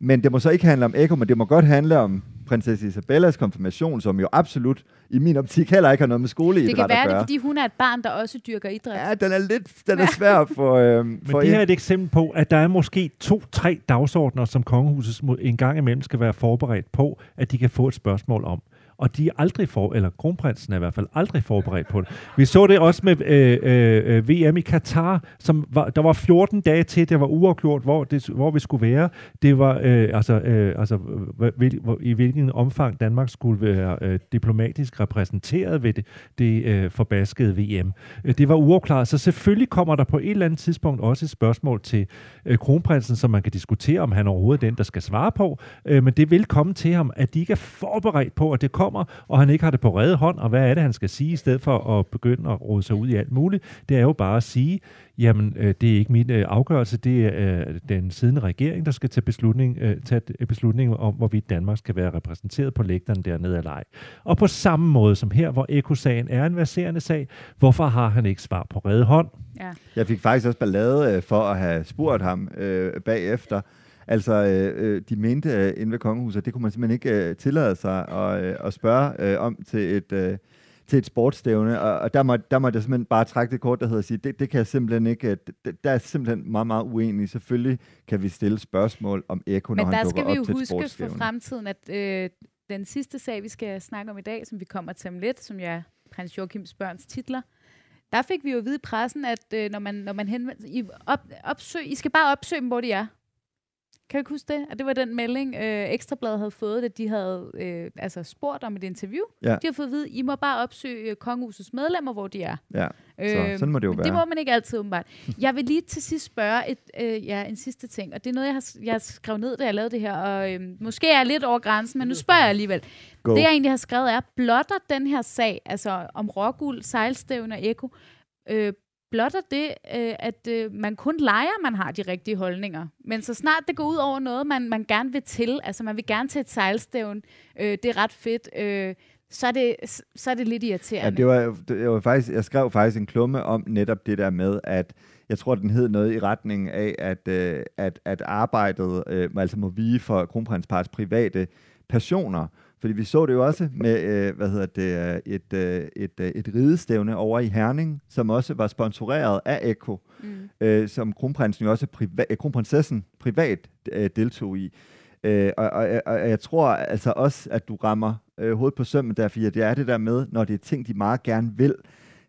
men det må så ikke handle om Eko, men det må godt handle om prinsesse Isabellas konfirmation, som jo absolut i min optik heller ikke har noget med skoleidræt at gøre. Det kan være det, fordi hun er et barn, der også dyrker idræt. Ja, den er lidt den er svær for... Øhm, Men for det her er et eksempel på, at der er måske to-tre dagsordner, som kongehuset en gang imellem skal være forberedt på, at de kan få et spørgsmål om og de er aldrig for, eller kronprinsen er i hvert fald aldrig forberedt på det. Vi så det også med øh, øh, øh VM i Katar, som var, der var 14 dage til, det var uafgjort, hvor, det, hvor vi skulle være. Det var øh, altså, øh, altså hvil, hvor, i hvilken omfang Danmark skulle være øh, diplomatisk repræsenteret ved det, det øh, forbaskede VM. Øh, det var uafklaret, så selvfølgelig kommer der på et eller andet tidspunkt også et spørgsmål til øh, kronprinsen, som man kan diskutere, om han overhovedet er den, der skal svare på, øh, men det vil komme til ham, at de ikke er forberedt på, at det kommer kommer, og han ikke har det på redde hånd, og hvad er det, han skal sige, i stedet for at begynde at rode sig ud i alt muligt? Det er jo bare at sige, jamen, øh, det er ikke min øh, afgørelse, det er øh, den siddende regering, der skal tage beslutning, øh, tage beslutning om, hvorvidt Danmark skal være repræsenteret på lægterne dernede eller ej. Og på samme måde som her, hvor ekosagen er en verserende sag, hvorfor har han ikke svar på redde hånd? Ja. Jeg fik faktisk også ballade øh, for at have spurgt ham øh, bagefter, Altså, øh, øh, de mente øh, inde ved kongehuset, det kunne man simpelthen ikke øh, tillade sig at, øh, at spørge øh, om til et, øh, til et sportsstævne, og, og der, må, der må jeg simpelthen bare trække det kort, der hedder at sige, det, det kan jeg simpelthen ikke, det, der er simpelthen meget, meget uenig. Selvfølgelig kan vi stille spørgsmål om Eko, når han dukker op til Men der skal vi jo huske for fremtiden, at øh, den sidste sag, vi skal snakke om i dag, som vi kommer til om lidt, som er prins Joachims børns titler, der fik vi jo at vide i pressen, at øh, når man, når man henvender, I, op, opsøg, I skal bare opsøge dem, hvor de er. Kan du ikke huske det? At det var den melding, øh, Ekstrabladet havde fået, at de havde øh, altså spurgt om et interview. Ja. De har fået at vide, I må bare opsøge kongehusets medlemmer, hvor de er. Ja, så sådan må det jo være. det må man ikke altid, åbenbart. Jeg vil lige til sidst spørge et, øh, ja, en sidste ting, og det er noget, jeg har, jeg har skrevet ned, da jeg lavede det her, og øh, måske er jeg lidt over grænsen, men nu spørger jeg alligevel. Go. Det, jeg egentlig har skrevet, er, blotter den her sag, altså om Rockuld, Sejlstævn og Eko, øh, blotter det, øh, at øh, man kun leger, man har de rigtige holdninger. Men så snart det går ud over noget, man, man gerne vil til, altså man vil gerne til et sejlstævn, øh, det er ret fedt, øh, så er det, så er det lidt irriterende. Ja, det var, det var faktisk, jeg skrev faktisk en klumme om netop det der med, at jeg tror, den hed noget i retning af, at, øh, at, at arbejdet øh, altså må vige for kronprinsparets private passioner. Fordi vi så det jo også med, øh, hvad hedder det, øh, et, øh, et, øh, et ridestævne over i Herning, som også var sponsoreret af Eko, mm. øh, som kronprinsen jo også priva- øh, kronprinsessen privat øh, deltog i. Øh, og, og, og jeg tror altså også, at du rammer øh, hovedet på sømmen der, fordi det er det der med, når det er ting, de meget gerne vil,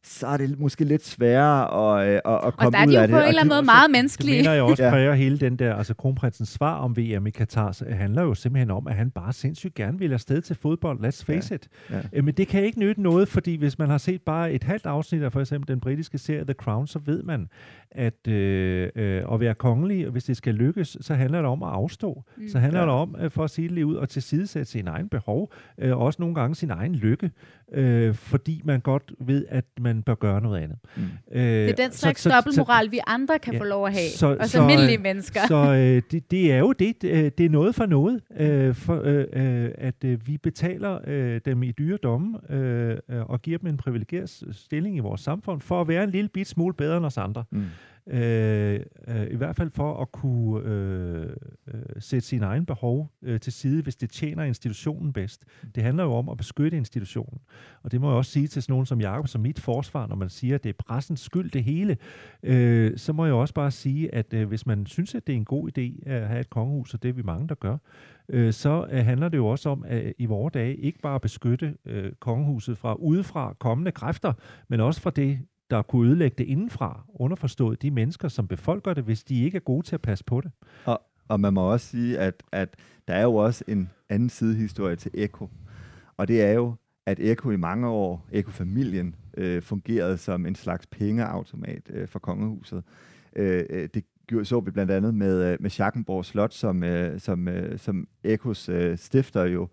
så er det måske lidt sværere at, at, at komme ud af det. Og der er de jo på en eller anden måde meget menneskelige. Det mener jeg også præger ja. hele den der, altså kronprinsens svar om VM i Katar, handler jo simpelthen om, at han bare sindssygt gerne vil afsted til fodbold, let's face ja. it. Ja. Øh, men det kan ikke nytte noget, fordi hvis man har set bare et halvt afsnit af for eksempel den britiske serie The Crown, så ved man, at øh, øh, at være kongelig, og hvis det skal lykkes, så handler det om at afstå. Mm. Så handler ja. det om, øh, for at sige det lige ud, at tilsidesætte sin egen behov, øh, og også nogle gange sin egen lykke, øh, fordi man godt ved, at man bør gøre noget andet. Mm. Øh, det er den slags dobbeltmoral, vi andre kan ja, få lov at have, så, også så, almindelige mennesker. Så øh, det, det er jo det, det, det er noget for noget, øh, for, øh, øh, at øh, vi betaler øh, dem i dyre domme, øh, og giver dem en privilegeret stilling i vores samfund, for at være en lille bit smule bedre end os andre. Mm. Øh, øh, I hvert fald for at kunne øh, øh, sætte sine egne behov øh, til side, hvis det tjener institutionen bedst. Det handler jo om at beskytte institutionen. Og det må jeg også sige til sådan nogen som Jacob, som mit forsvar, når man siger, at det er pressens skyld det hele, øh, så må jeg også bare sige, at øh, hvis man synes, at det er en god idé at have et kongehus, og det er vi mange, der gør, øh, så øh, handler det jo også om at øh, i vore dage ikke bare at beskytte øh, kongehuset fra udefra kommende kræfter, men også fra det der kunne ødelægge det indenfra, underforstået de mennesker, som befolker det, hvis de ikke er gode til at passe på det. Og, og man må også sige, at, at der er jo også en anden sidehistorie til Eko. Og det er jo, at Eko i mange år, Eko-familien, øh, fungerede som en slags pengeautomat øh, for kongehuset. Øh, øh det så vi blandt andet med, øh, med Schackenborg Slot, som, øh, som, øh, som Ekos øh, stifter jo øh,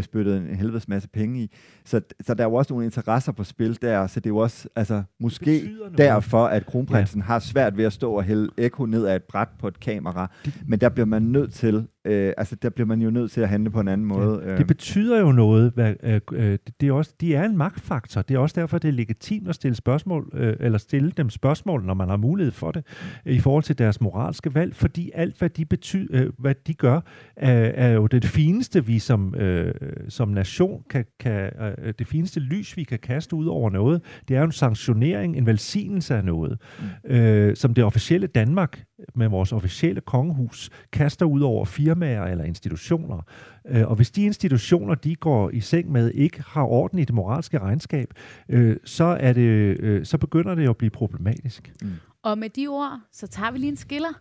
spyttede en helvedes masse penge i. Så, så der er jo også nogle interesser på spil der, så det er jo også altså, måske derfor, at kronprinsen ja. har svært ved at stå og hælde ekko ned af et bræt på et kamera. Men der bliver man nødt til øh, altså der bliver man jo nødt til at handle på en anden måde. Ja, det betyder jo noget. Hvad, øh, øh, det er også, de er en magtfaktor. Det er også derfor, det er legitimt at stille spørgsmål, øh, eller stille dem spørgsmål, når man har mulighed for det, øh, i forhold til deres moralske valg, fordi alt, hvad de, betyder, øh, hvad de gør, er, er jo det fineste, vi som, øh, som nation kan, kan øh, det fineste lys, vi kan kaste ud over noget, det er jo en sanktionering, en velsignelse af noget, mm. øh, som det officielle Danmark med vores officielle kongehus kaster ud over firmaer eller institutioner. Øh, og hvis de institutioner, de går i seng med, ikke har orden i det moralske regnskab, øh, så, er det, øh, så begynder det at blive problematisk. Mm. Og med de ord, så tager vi lige en skiller.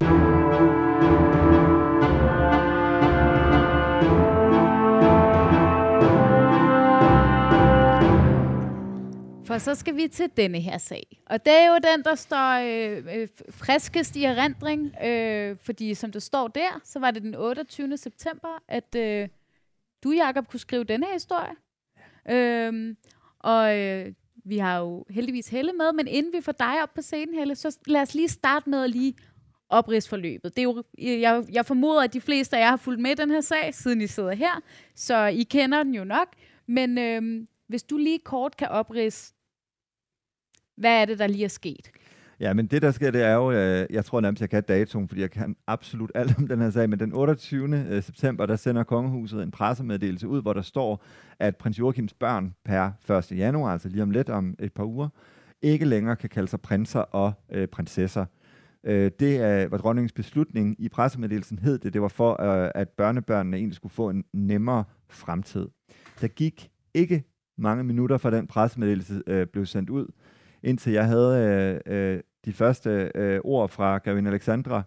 For så skal vi til denne her sag. Og det er jo den, der står øh, øh, friskest i erindring, øh, fordi som det står der, så var det den 28. september, at øh, du, Jakob, kunne skrive denne her historie. Øh, og øh, vi har jo heldigvis Helle med, men inden vi får dig op på scenen, Helle, så lad os lige starte med at lige opridsforløbet. Det er jo, jeg, jeg formoder, at de fleste af jer har fulgt med den her sag, siden I sidder her, så I kender den jo nok. Men øh, hvis du lige kort kan oprids hvad er det, der lige er sket? Ja, men det der sker, det er jo, øh, jeg tror nærmest, jeg kan datoen, fordi jeg kan absolut alt om den her sag, men den 28. Øh, september, der sender kongehuset en pressemeddelelse ud, hvor der står, at prins Joachims børn per 1. januar, altså lige om lidt om et par uger, ikke længere kan kalde sig prinser og øh, prinsesser. Øh, det er, var dronningens beslutning. I pressemeddelelsen hed det, det var for, øh, at børnebørnene egentlig skulle få en nemmere fremtid. Der gik ikke mange minutter fra den pressemeddelelse øh, blev sendt ud, indtil jeg havde øh, øh, de første øh, ord fra Gravin Alexandra,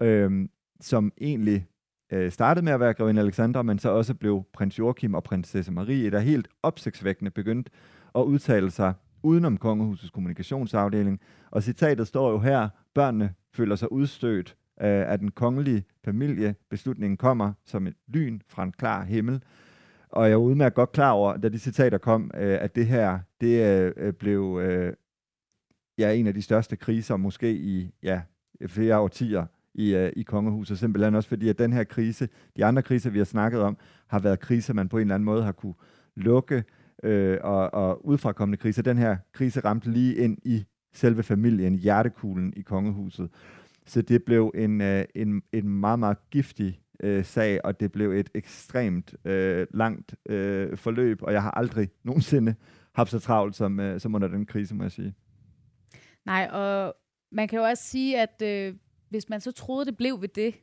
øh, som egentlig øh, startede med at være Gravin Alexandra, men så også blev prins Joachim og prinsesse Marie, der helt opsigtsvækkende begyndte at udtale sig udenom kongehusets kommunikationsafdeling. Og citatet står jo her, børnene føler sig udstødt øh, af den kongelige familie. Beslutningen kommer som et lyn fra en klar himmel. Og jeg er udmærket godt klar over, da de citater kom, øh, at det her, det øh, øh blev øh, ja, en af de største kriser, måske i ja, flere årtier i, øh, i kongehuset. Simpelthen også fordi, at den her krise, de andre kriser, vi har snakket om, har været kriser, man på en eller anden måde har kunne lukke øh, og, og udfrakommende kriser. Den her krise ramte lige ind i selve familien, hjertekuglen i kongehuset. Så det blev en, øh, en, en meget, meget giftig øh, sag, og det blev et ekstremt øh, langt øh, forløb, og jeg har aldrig nogensinde haft så travlt som, øh, som under den krise, må jeg sige. Nej, og man kan jo også sige, at øh, hvis man så troede, det blev ved det,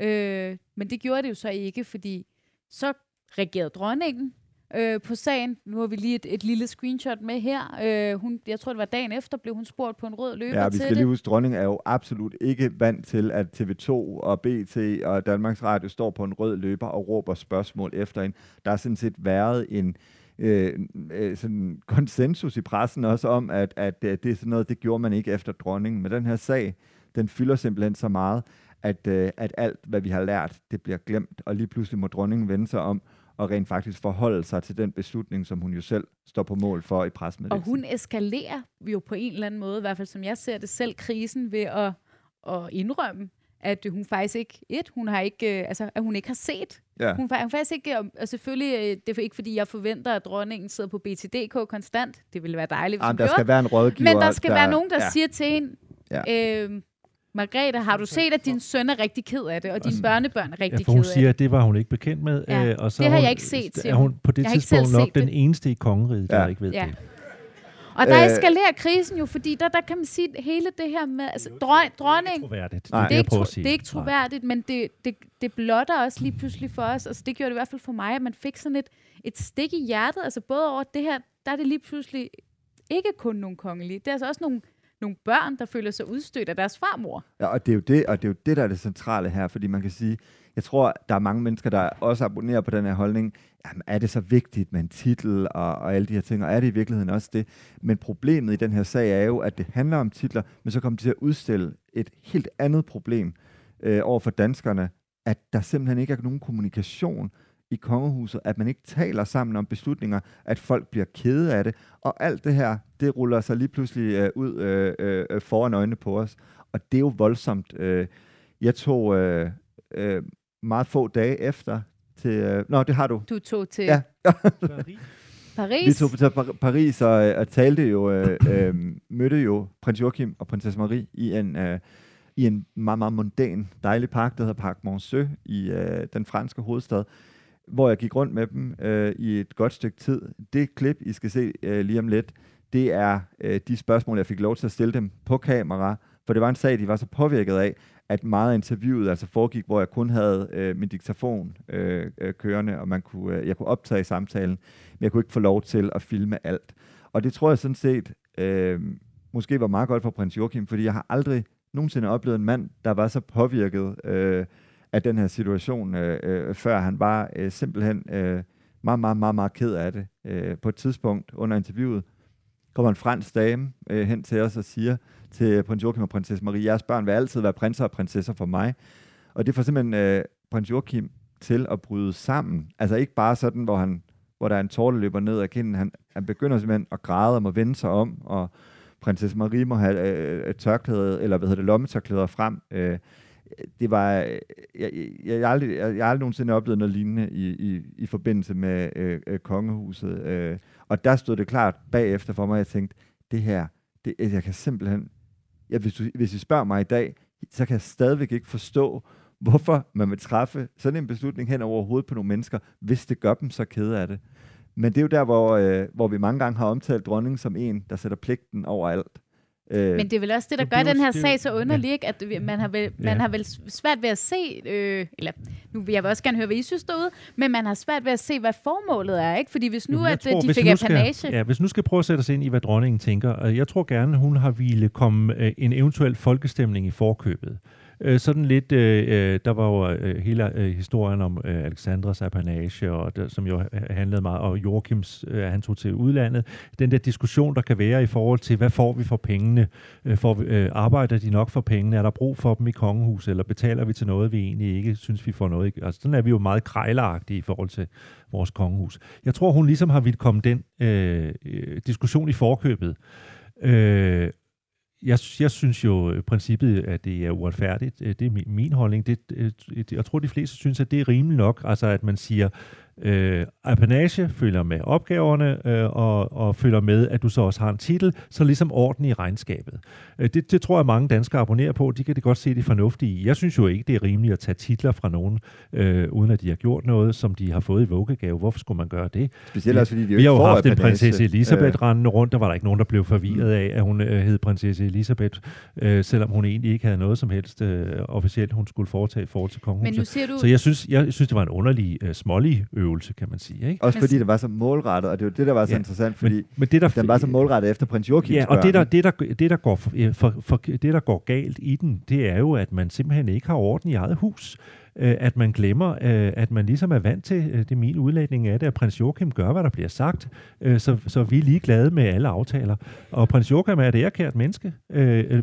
øh, men det gjorde det jo så ikke, fordi så reagerede dronningen, øh, på sagen. Nu har vi lige et, et lille screenshot med her. Øh, hun, jeg tror, det var dagen efter, blev hun spurgt på en rød løber Ja, vi skal til lige huske, dronningen er jo absolut ikke vant til, at TV2 og BT og Danmarks Radio står på en rød løber og råber spørgsmål efter en. Der har sådan set været en Øh, øh, sådan konsensus i pressen også om, at, at, at det er sådan noget, det gjorde man ikke efter dronningen. Men den her sag, den fylder simpelthen så meget, at, øh, at alt, hvad vi har lært, det bliver glemt, og lige pludselig må dronningen vende sig om og rent faktisk forholde sig til den beslutning, som hun jo selv står på mål for i pressemeddelelsen. Og hun eskalerer jo på en eller anden måde, i hvert fald som jeg ser det selv, krisen ved at, at indrømme, at hun faktisk ikke, et, hun har ikke, øh, altså, at hun ikke har set. Ja. Hun, hun faktisk ikke, og selvfølgelig, øh, det er ikke fordi, jeg forventer, at dronningen sidder på BTDK konstant. Det ville være dejligt, hvis Jamen, der skal være en rådgiver. Men der skal der, være nogen, der ja. siger til hende, ja. øh, Margrethe, har du set, at din søn er rigtig ked af det, og dine børnebørn er rigtig ja, for hun siger, at det var hun ikke bekendt med. Ja, øh, og så det har hun, jeg ikke set, er hun på det jeg tidspunkt nok den eneste i kongeriget, der ja. ikke ved ja. det. Og der øh, eskalerer krisen jo, fordi der, der kan man sige, at hele det her med altså, dron, dronning... Det er ikke troværdigt. Nej, det, er ikke, tro, det er ikke troværdigt, men det, det, det blotter også lige pludselig for os. Altså, det gjorde det i hvert fald for mig, at man fik sådan et, et stik i hjertet. Altså både over det her, der er det lige pludselig ikke kun nogle kongelige. Det er altså også nogle nogle børn, der føler sig udstødt af deres farmor. Ja, og det er jo det, og det, er jo det der er det centrale her, fordi man kan sige, jeg tror, der er mange mennesker, der også abonnerer på den her holdning, jamen er det så vigtigt med en titel og, og alle de her ting, og er det i virkeligheden også det? Men problemet i den her sag er jo, at det handler om titler, men så kommer det til at udstille et helt andet problem øh, over for danskerne, at der simpelthen ikke er nogen kommunikation i kongehuset, at man ikke taler sammen om beslutninger, at folk bliver kede af det, og alt det her, det ruller sig lige pludselig øh, ud øh, øh, foran øjnene på os, og det er jo voldsomt. Øh, jeg tog øh, øh, meget få dage efter til... Øh, nå, det har du. Du tog til... Ja. Paris. Paris. Vi tog til Paris og, øh, og talte jo, øh, øh, mødte jo prins Joachim og prinsesse Marie i en, øh, i en meget, meget mondæn, dejlig park, der hedder Parc Monceau i øh, den franske hovedstad hvor jeg gik rundt med dem øh, i et godt stykke tid. Det klip, I skal se øh, lige om lidt, det er øh, de spørgsmål, jeg fik lov til at stille dem på kamera, for det var en sag, de var så påvirket af, at meget af interviewet altså foregik, hvor jeg kun havde øh, min diktafon øh, øh, kørende, og man kunne, øh, jeg kunne optage samtalen, men jeg kunne ikke få lov til at filme alt. Og det tror jeg sådan set øh, måske var meget godt for prins Joachim, fordi jeg har aldrig nogensinde oplevet en mand, der var så påvirket øh, af den her situation, øh, øh, før han var øh, simpelthen øh, meget, meget, meget, meget ked af det. Øh, på et tidspunkt under interviewet kommer en fransk dame øh, hen til os og siger til prins Joachim og prinsesse Marie, jeres børn vil altid være prinser og prinsesser for mig. Og det får simpelthen øh, prins Joachim til at bryde sammen. Altså ikke bare sådan, hvor, han, hvor der er en tårer, der løber ned ad kinden. Han, han begynder simpelthen at græde og må vende sig om, og prinsesse Marie må have øh, tørklæde, eller hvad hedder det, lommetørklæder frem. Øh, det var, øh, jeg, jeg, jeg, aldrig, jeg, jeg har aldrig nogensinde oplevet noget lignende i, i, i forbindelse med øh, øh, kongehuset. Øh, og der stod det klart bagefter for mig, at jeg tænkte, det her, det, altså, jeg kan simpelthen, ja, hvis, du, hvis I spørger mig i dag, så kan jeg stadigvæk ikke forstå, hvorfor man vil træffe sådan en beslutning hen over hovedet på nogle mennesker, hvis det gør dem så kede af det. Men det er jo der, hvor, øh, hvor vi mange gange har omtalt dronningen som en, der sætter pligten over alt. Øh, Men det er vel også det, der gør den her sag så underlig, ikke? at man har vel, man har vel svært ved at se, øh, eller nu vil jeg også gerne høre, hvad I synes derude, men man har svært ved at se, hvad formålet er, ikke? Fordi hvis nu, at tror, de fik apanage... Ja, hvis nu skal prøve at sætte os ind i, hvad dronningen tænker, jeg tror gerne, hun har ville komme øh, en eventuel folkestemning i forkøbet øh, Øh, sådan lidt, øh, øh, der var jo øh, hele øh, historien om øh, Alexandras apanage, og der, som jo øh, handlede meget, og Joachims, øh, han tog til udlandet. Den der diskussion, der kan være i forhold til, hvad får vi for pengene? Øh, vi øh, arbejder de nok for pengene? Er der brug for dem i kongehuset, eller betaler vi til noget, vi egentlig ikke synes, vi får noget? Altså, sådan er vi jo meget krejleragtige i forhold til vores kongehus. Jeg tror, hun ligesom har ville komme den øh diskussion i forkøbet. Øh, jeg, jeg synes jo i princippet, at det er uretfærdigt. Øh, det er min holdning. Det, det, jeg tror, de fleste synes, at det er rimeligt nok. Altså, at man siger, øh, apanage, følger med opgaverne, øh, og, og følger med, at du så også har en titel, så ligesom orden i regnskabet. Øh, det, det tror jeg, mange danskere abonnerer på. De kan det godt se det fornuftige i. Jeg synes jo ikke, det er rimeligt at tage titler fra nogen, øh, uden at de har gjort noget, som de har fået i vuggegave. Hvorfor skulle man gøre det? Specielt også, fordi de jo Vi har jo haft en prinsesse Elisabeth Øh. rendende rundt. Der var der ikke nogen, der blev forvirret af, at hun øh, hed prinsesse Elisabeth, øh, selvom hun egentlig ikke havde noget som helst øh, officielt, hun skulle foretage i forhold til kongehuset. Men nu siger du... Så jeg synes, jeg synes, det var en underlig, øh, smålig øvelse, kan man sige. Ikke? Også fordi det var så målrettet, og det var det, der var så Ja, interessant, fordi Men, men det, der, den var så målrettet efter prins Joachims Ja, og det der, det, der, det, der går, for, for, for, det, der går galt i den, det er jo, at man simpelthen ikke har orden i eget hus. Øh, at man glemmer, øh, at man ligesom er vant til, øh, det er min udlægning af det, at prins Joachim gør, hvad der bliver sagt, så, så vi er ligeglade med alle aftaler. Og prins Joachim er et ærekært menneske.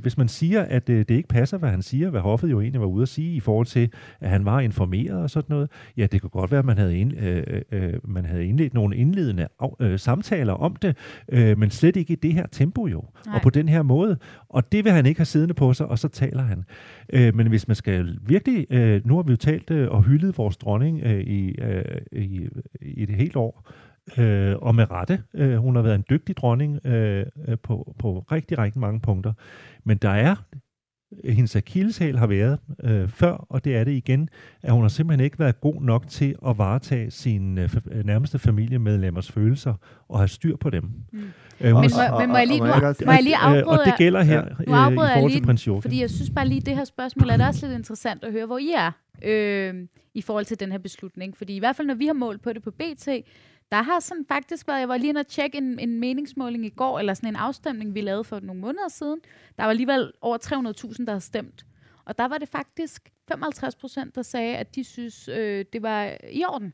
Hvis man siger, at det ikke passer, hvad han siger, hvad hoffet jo egentlig var ude at sige, i forhold til, at han var informeret og sådan noget, ja, det kunne godt være, at man havde, ind, man havde indledt nogle indledende samtaler om det, men slet ikke i det her tempo jo, Nej. og på den her måde. Og det vil han ikke have siddende på sig, og så taler han. Men hvis man skal virkelig, nu har vi jo talt øh, og hyldet vores dronning øh, i, øh, i, i det helt år, øh, og med rette. Øh, hun har været en dygtig dronning øh, øh, på, på rigtig, rigtig mange punkter. Men der er, hendes akilleshæl har været øh, før, og det er det igen, at hun har simpelthen ikke været god nok til at varetage sine øh, nærmeste familiemedlemmers følelser og have styr på dem. Mm. Øh, Men må, men må jeg lige, nu, må jeg lige Øh, afbryde og det gælder her øh, Nu afbryder i forhold lige, til prins Joachim. Fordi jeg synes bare lige, det her spørgsmål er det også lidt interessant at høre, hvor I er øh, i forhold til den her beslutning. Fordi i hvert fald, når vi har målt på det på BT, der har sådan faktisk været, jeg var lige inde og tjekke en, en meningsmåling i går, eller sådan en afstemning, vi lavede for nogle måneder siden. Der var alligevel over 300.000, der har stemt. Og der var det faktisk 55 procent, der sagde, at de synes, øh, det var i orden.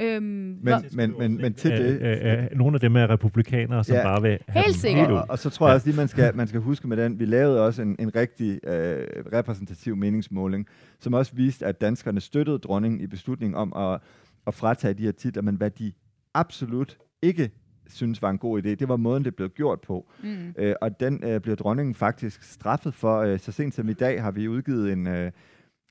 Øhm, Men, hvor, men, men, men til det... Øh, øh, nogle af dem er republikanere, som Ja. bare vil have Helt sikkert. Og, og så tror jeg også lige, man skal, man skal huske med den, vi lavede også en, en rigtig øh, repræsentativ meningsmåling, som også viste, at danskerne støttede dronningen i beslutningen om at, at fratage de her titler, men hvad de absolut ikke synes var en god idé, det var måden, det blev gjort på. mm, Øh, og den øh, bliver dronningen faktisk straffet for. Øh, så sent som i dag har vi udgivet en, øh,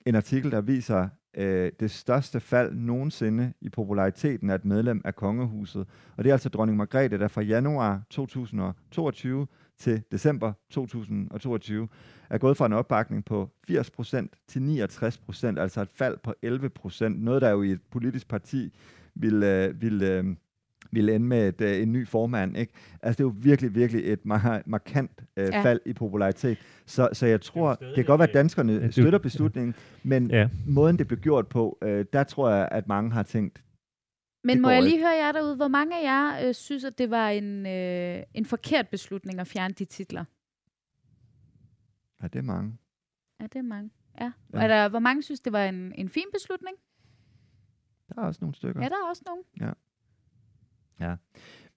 en artikel, der viser øh, det største fald nogensinde i populariteten af et medlem af kongehuset. Og det er altså dronning Margrethe, der fra januar 2022 til december 2022 er gået fra en opbakning på 80% til 69%, altså et fald på 11%. Noget, der jo i et politisk parti ville, øh, ville øh, ville ende med et, øh, en ny formand. Ikke? Altså, det er jo virkelig, virkelig et mar- markant øh, Ja. ja. fald i popularitet. Så, så jeg tror, det, det kan godt være, at øh, danskerne ja, ja, støtter beslutningen, men Ja. måden, det blev gjort på, øh, der tror jeg, at mange har tænkt, Men må jeg lige ikke. høre jer derude, hvor mange af jer øh, synes, at det var en, øh, en forkert beslutning at fjerne de titler? at det er mange. Er det mange? Ja. Ja. ja. Er der, hvor mange synes, det var en, en fin beslutning? Der er også nogle stykker. Ja, der er også nogen.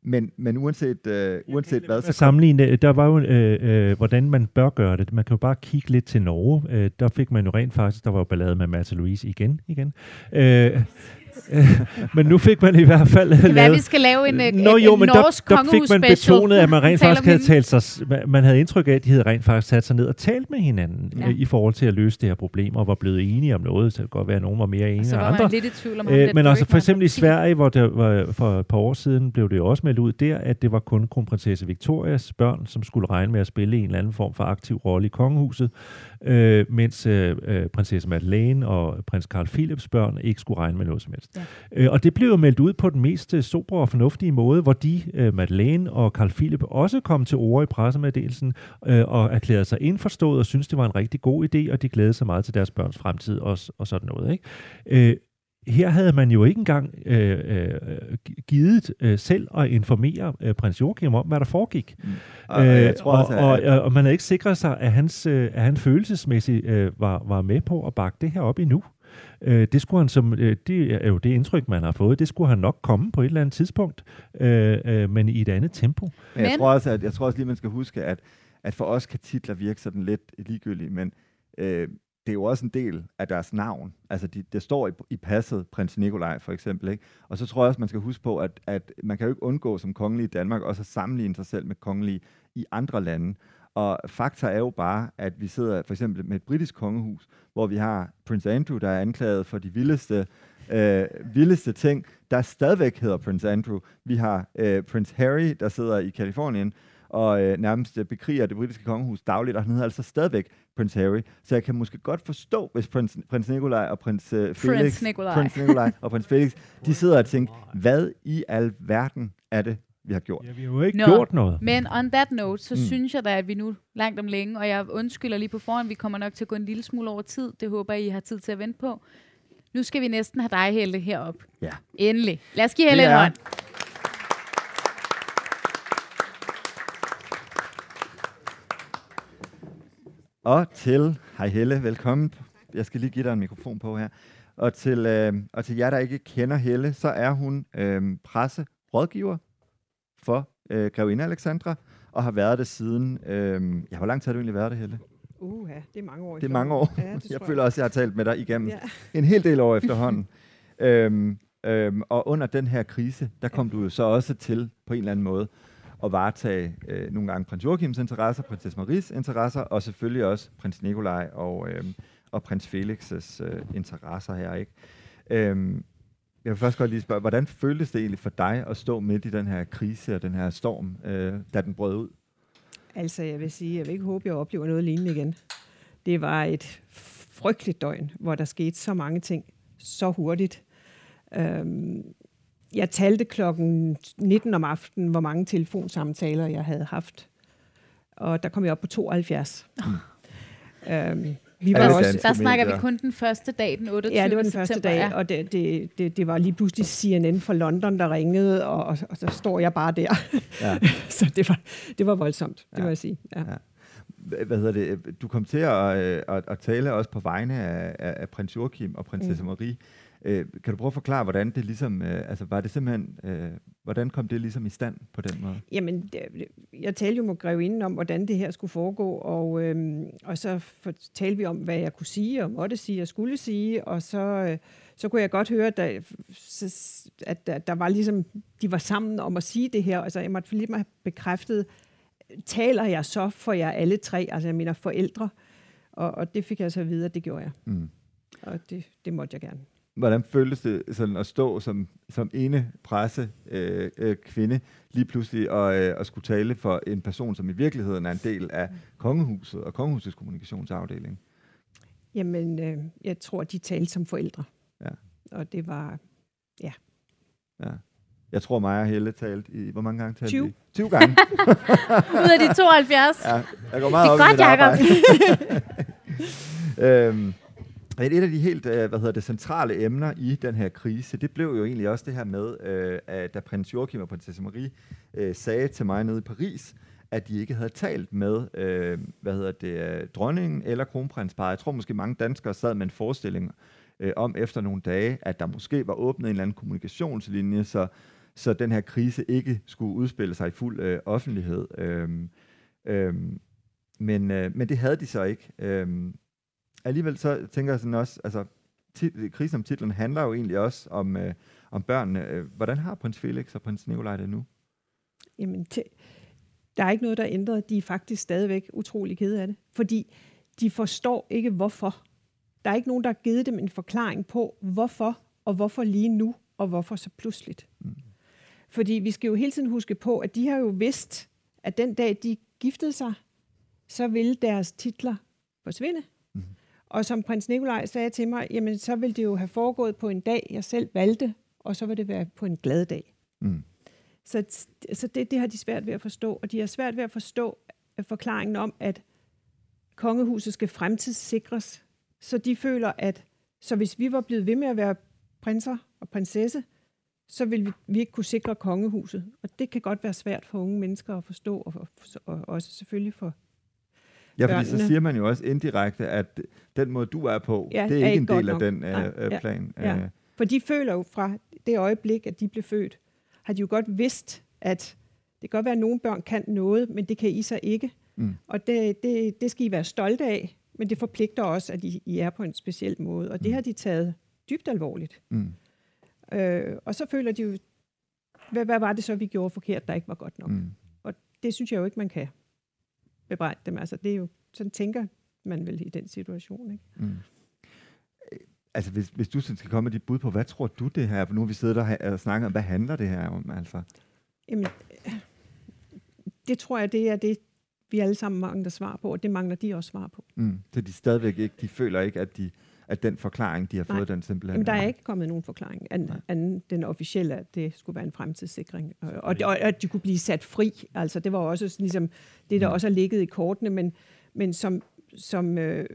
Men, men uanset, øh, uanset hvad, så sammenligne, der var jo, øh, øh, hvordan man bør gøre det. Man kan jo bare kigge lidt til Norge. Øh, der fik man jo rent faktisk, der var jo ballade med Märtha Louise igen. igen. Øh, øh, men nu fik man i hvert fald Det kan være, at vi lavet... skal lave en, øh, Nå en, jo, en men der, norsk der fik man betonet, at man rent faktisk havde talt sig, man havde indtryk af, at de havde rent faktisk sat sig ned og talt med hinanden Ja. ja. i forhold til at løse det her problem, og var blevet enige om noget, så det kan godt være, at nogen var mere enige end andre. lidt i tvivl om, Øh, men altså for eksempel i. Sverige, hvor der var, for et par år siden blev det også meldt ud der, at det var kun kronprinsesse Victorias børn, som skulle regne med at spille en eller anden form for aktiv rolle i kongehuset, øh, mens øh, øh, prinsesse Madeleine og prins Carl Philips børn ikke skulle regne med noget som helst. Ja. Øh, og det blev jo meldt ud på den mest øh, sobre og fornuftige måde, hvor de, øh, Madeleine og Carl Philip, også kom til ord i pressemeddelelsen øh, og erklærede sig indforstået og synes det var en rigtig god idé, og de glædede sig meget til deres børns fremtid og, og sådan noget. Ikke? Øh, her havde man jo ikke engang øh, øh, givet øh, selv at informere øh, prins Joachim om, hvad der foregik. og, øh, jeg tror og, også, og, og, og man havde ikke sikret sig, at, hans, øh, at han følelsesmæssigt øh, var, var med på at bakke det her op endnu. Øh, det skulle han som, øh, det er jo det indtryk, man har fået, det skulle han nok komme på et eller andet tidspunkt, øh, øh, men i et andet tempo. Men jeg tror også, at jeg tror også lige, man skal huske, at, at for os kan titler virke sådan lidt ligegyldige, men øh, det er jo også en del af deres navn. Altså, de, det står i, i passet, prins Nikolaj for eksempel. Ikke? Og så tror jeg også, man skal huske på, at, at man kan jo ikke undgå som kongelig i Danmark også at sammenligne sig selv med kongelige i andre lande. Og fakta er jo bare, at vi sidder for eksempel med et britisk kongehus, hvor vi har prins Andrew, der er anklaget for de vildeste, øh, vildeste ting, der stadigvæk hedder prins Andrew. Vi har øh, prins Harry, der sidder i Kalifornien, og øh, nærmest bekriger det britiske kongehus dagligt, og han hedder altså stadigvæk Prins Harry. Så jeg kan måske godt forstå, hvis prins, prins Nikolaj og prins øh, Felix, prins Nikolaj. prins Nikolaj og prins Felix, de sidder og tænker, hvad i al verden er det, vi har gjort? Ja, vi har jo ikke Nå, gjort noget. Men on that note, så mm. synes jeg da, at vi nu langt om længe, og jeg undskylder lige på forhånd, vi kommer nok til at gå en lille smule over tid. Det håber jeg, I har tid til at vente på. Nu skal vi næsten have dig, Helle, herop. Ja. Endelig. Lad os give Helle en hånd. Og til, hej Helle, velkommen. Jeg skal lige give dig en mikrofon på her. Og til, øh, og til jer, der ikke kender Helle, så er hun øh, presserådgiver for øh, Grevinde Alexandra, og har været det siden... Øh, ja, hvor lang tid har du egentlig været det, Helle? Uh, ja, det er mange år. Det er mange år. Ja, det jeg føler også, jeg har talt med dig igennem ja. en hel del år efterhånden. øhm, øhm, og under den her krise, der kom ja. du jo så også til på en eller anden måde at varetage øh, nogle gange prins Joachims interesser, prinsesse Maries interesser, og selvfølgelig også prins Nikolaj og, øh, og prins Felix's øh, interesser her. ikke. Øh, jeg vil først godt lige spørge, hvordan føltes det egentlig for dig at stå midt i den her krise og den her storm, øh, da den brød ud? Altså, jeg vil sige, jeg vil ikke håbe, jeg oplever noget lignende igen. Det var et frygteligt døgn, hvor der skete så mange ting så hurtigt. Øhm, jeg talte klokken 19 om aftenen, hvor mange telefonsamtaler jeg havde haft. Og der kom jeg op på 72. Mm. øhm, vi var også, der snakker vi kun den første dag, den 28. Ja, det var den første september, dag, ja. og det, det, det, det var lige pludselig CNN fra London, der ringede, og, og, og så står jeg bare der. Ja. så det var, det var voldsomt, det ja. må jeg sige. Ja. Ja. Hvad hedder det? Du kom til at, at, at tale også på vegne af, af prins Joachim og prinsesse mm. Marie. Øh, kan du prøve at forklare, hvordan det ligesom, øh, altså var det simpelthen, øh, hvordan kom det ligesom i stand på den måde? Jamen, det, jeg talte jo med grevinden om, hvordan det her skulle foregå, og, øh, og så talte vi om, hvad jeg kunne sige, og måtte sige, og skulle sige, og så, øh, så kunne jeg godt høre, at, at der, der var ligesom, de var sammen om at sige det her, altså jeg måtte lige have bekræftet, taler jeg så for jer alle tre, altså jeg mener forældre, og, og det fik jeg så at vide, at det gjorde jeg. Mm. Og det, det måtte jeg gerne hvordan føltes det sådan at stå som, som ene presse øh, øh, kvinde lige pludselig og, øh, og skulle tale for en person, som i virkeligheden er en del af kongehuset og kongehusets kommunikationsafdeling? Jamen, øh, jeg tror, de talte som forældre. Ja. Og det var, ja. Ja. Jeg tror, mig og Helle talte i, hvor mange gange talte 20. Vi? 20 gange. Ud af de 72. Ja, jeg går meget det er op godt, i mit øhm, et af de helt øh, hvad hedder det, centrale emner i den her krise, det blev jo egentlig også det her med, øh, at da prins Joachim og prinsesse Marie øh, sagde til mig nede i Paris, at de ikke havde talt med øh, hvad hedder det, dronningen eller kronprinsparet. Jeg tror måske mange danskere sad med en forestilling øh, om efter nogle dage, at der måske var åbnet en eller anden kommunikationslinje, så, så den her krise ikke skulle udspille sig i fuld øh, offentlighed. Øh, øh, men, øh, men det havde de så ikke. Øh, alligevel så tænker jeg sådan også, altså tit, krisen om titlen handler jo egentlig også om, øh, om børnene. Øh, hvordan har prins Felix og prins Nikolaj det nu? Jamen, der er ikke noget, der er ændret. De er faktisk stadigvæk utrolig kede af det. Fordi de forstår ikke, hvorfor. Der er ikke nogen, der har givet dem en forklaring på, hvorfor, og hvorfor lige nu, og hvorfor så pludseligt. Mm. Fordi vi skal jo hele tiden huske på, at de har jo vidst, at den dag, de giftede sig, så ville deres titler forsvinde. Og som prins Nikolaj sagde til mig, jamen så vil det jo have foregået på en dag, jeg selv valgte, og så vil det være på en glad dag. Mm. Så, så det, det har de svært ved at forstå, og de har svært ved at forstå forklaringen om, at kongehuset skal fremtidssikres. Så de føler, at så hvis vi var blevet ved med at være prinser og prinsesse, så vil vi, vi ikke kunne sikre kongehuset. Og det kan godt være svært for unge mennesker at forstå, og, og, og også selvfølgelig for Ja, fordi børnene. så siger man jo også indirekte, at den måde, du er på, ja, det er, er ikke en del af den uh, plan. Ja. Ja. For de føler jo fra det øjeblik, at de blev født, har de jo godt vidst, at det kan godt være, at nogle børn kan noget, men det kan I så ikke. Mm. Og det, det, det skal I være stolte af, men det forpligter også, at I, I er på en speciel måde. Og det mm. har de taget dybt alvorligt. Mm. Øh, og så føler de jo, hvad, hvad var det så, vi gjorde forkert, der ikke var godt nok? Mm. Og det synes jeg jo ikke, man kan bebrejde dem. Altså, det er jo, sådan tænker man vel i den situation. Ikke? Mm. Altså, hvis, hvis du skal komme med dit bud på, hvad tror du det her? Nu har vi siddet der og snakket om, hvad handler det her om? Altså? Jamen, det tror jeg, det er det, vi alle sammen mangler svar på, og det mangler de også svar på. Mm. Så de stadigvæk ikke, de føler ikke, at de at den forklaring, de har Nej. fået, den simpelthen... Jamen, der er ikke kommet nogen forklaring, anden, anden den officielle, at det skulle være en fremtidssikring. Og, og, og at de kunne blive sat fri. Altså, det var også ligesom det, der mm. også har ligget i kortene, men, men som, som øh,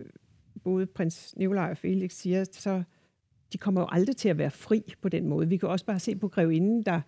både prins Nikolaj og Felix siger, så de kommer jo aldrig til at være fri på den måde. Vi kan også bare se på grevinden, der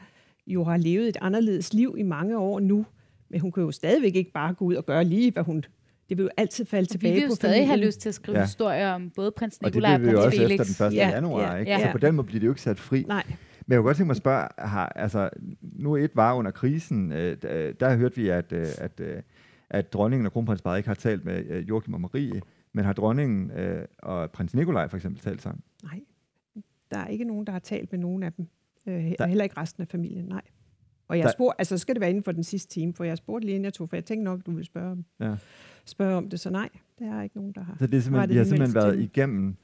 jo har levet et anderledes liv i mange år nu, men hun kan jo stadigvæk ikke bare gå ud og gøre lige, hvad hun det vil jo altid falde tilbage på Vi vil jo stadig have lyst til at skrive ja. historier om både prins Nikolaj og, og prins Felix. Og det vil vi jo også efter den 1. Ja. januar, ja. ikke? Ja. Så på den måde bliver det jo ikke sat fri. Nej. Men jeg kunne godt tænke mig at spørge, har, altså, nu et var under krisen, øh, der, der hørte vi, at, øh, at, øh, at dronningen og kronprinsparet ikke har talt med øh, Joachim og Marie, men har dronningen øh, og prins Nikolaj for eksempel talt sammen? Nej, der er ikke nogen, der har talt med nogen af dem. Øh, der... Heller ikke resten af familien, nej. Og jeg der... spurgte, altså skal det være inden for den sidste time, for jeg spurgte lige inden jeg tog, for jeg tænkte nok, du ville spørge om, ja. Spørge om det, så nej, der er ikke nogen, der har. Så det er simpelthen, vi har simpelthen været igennem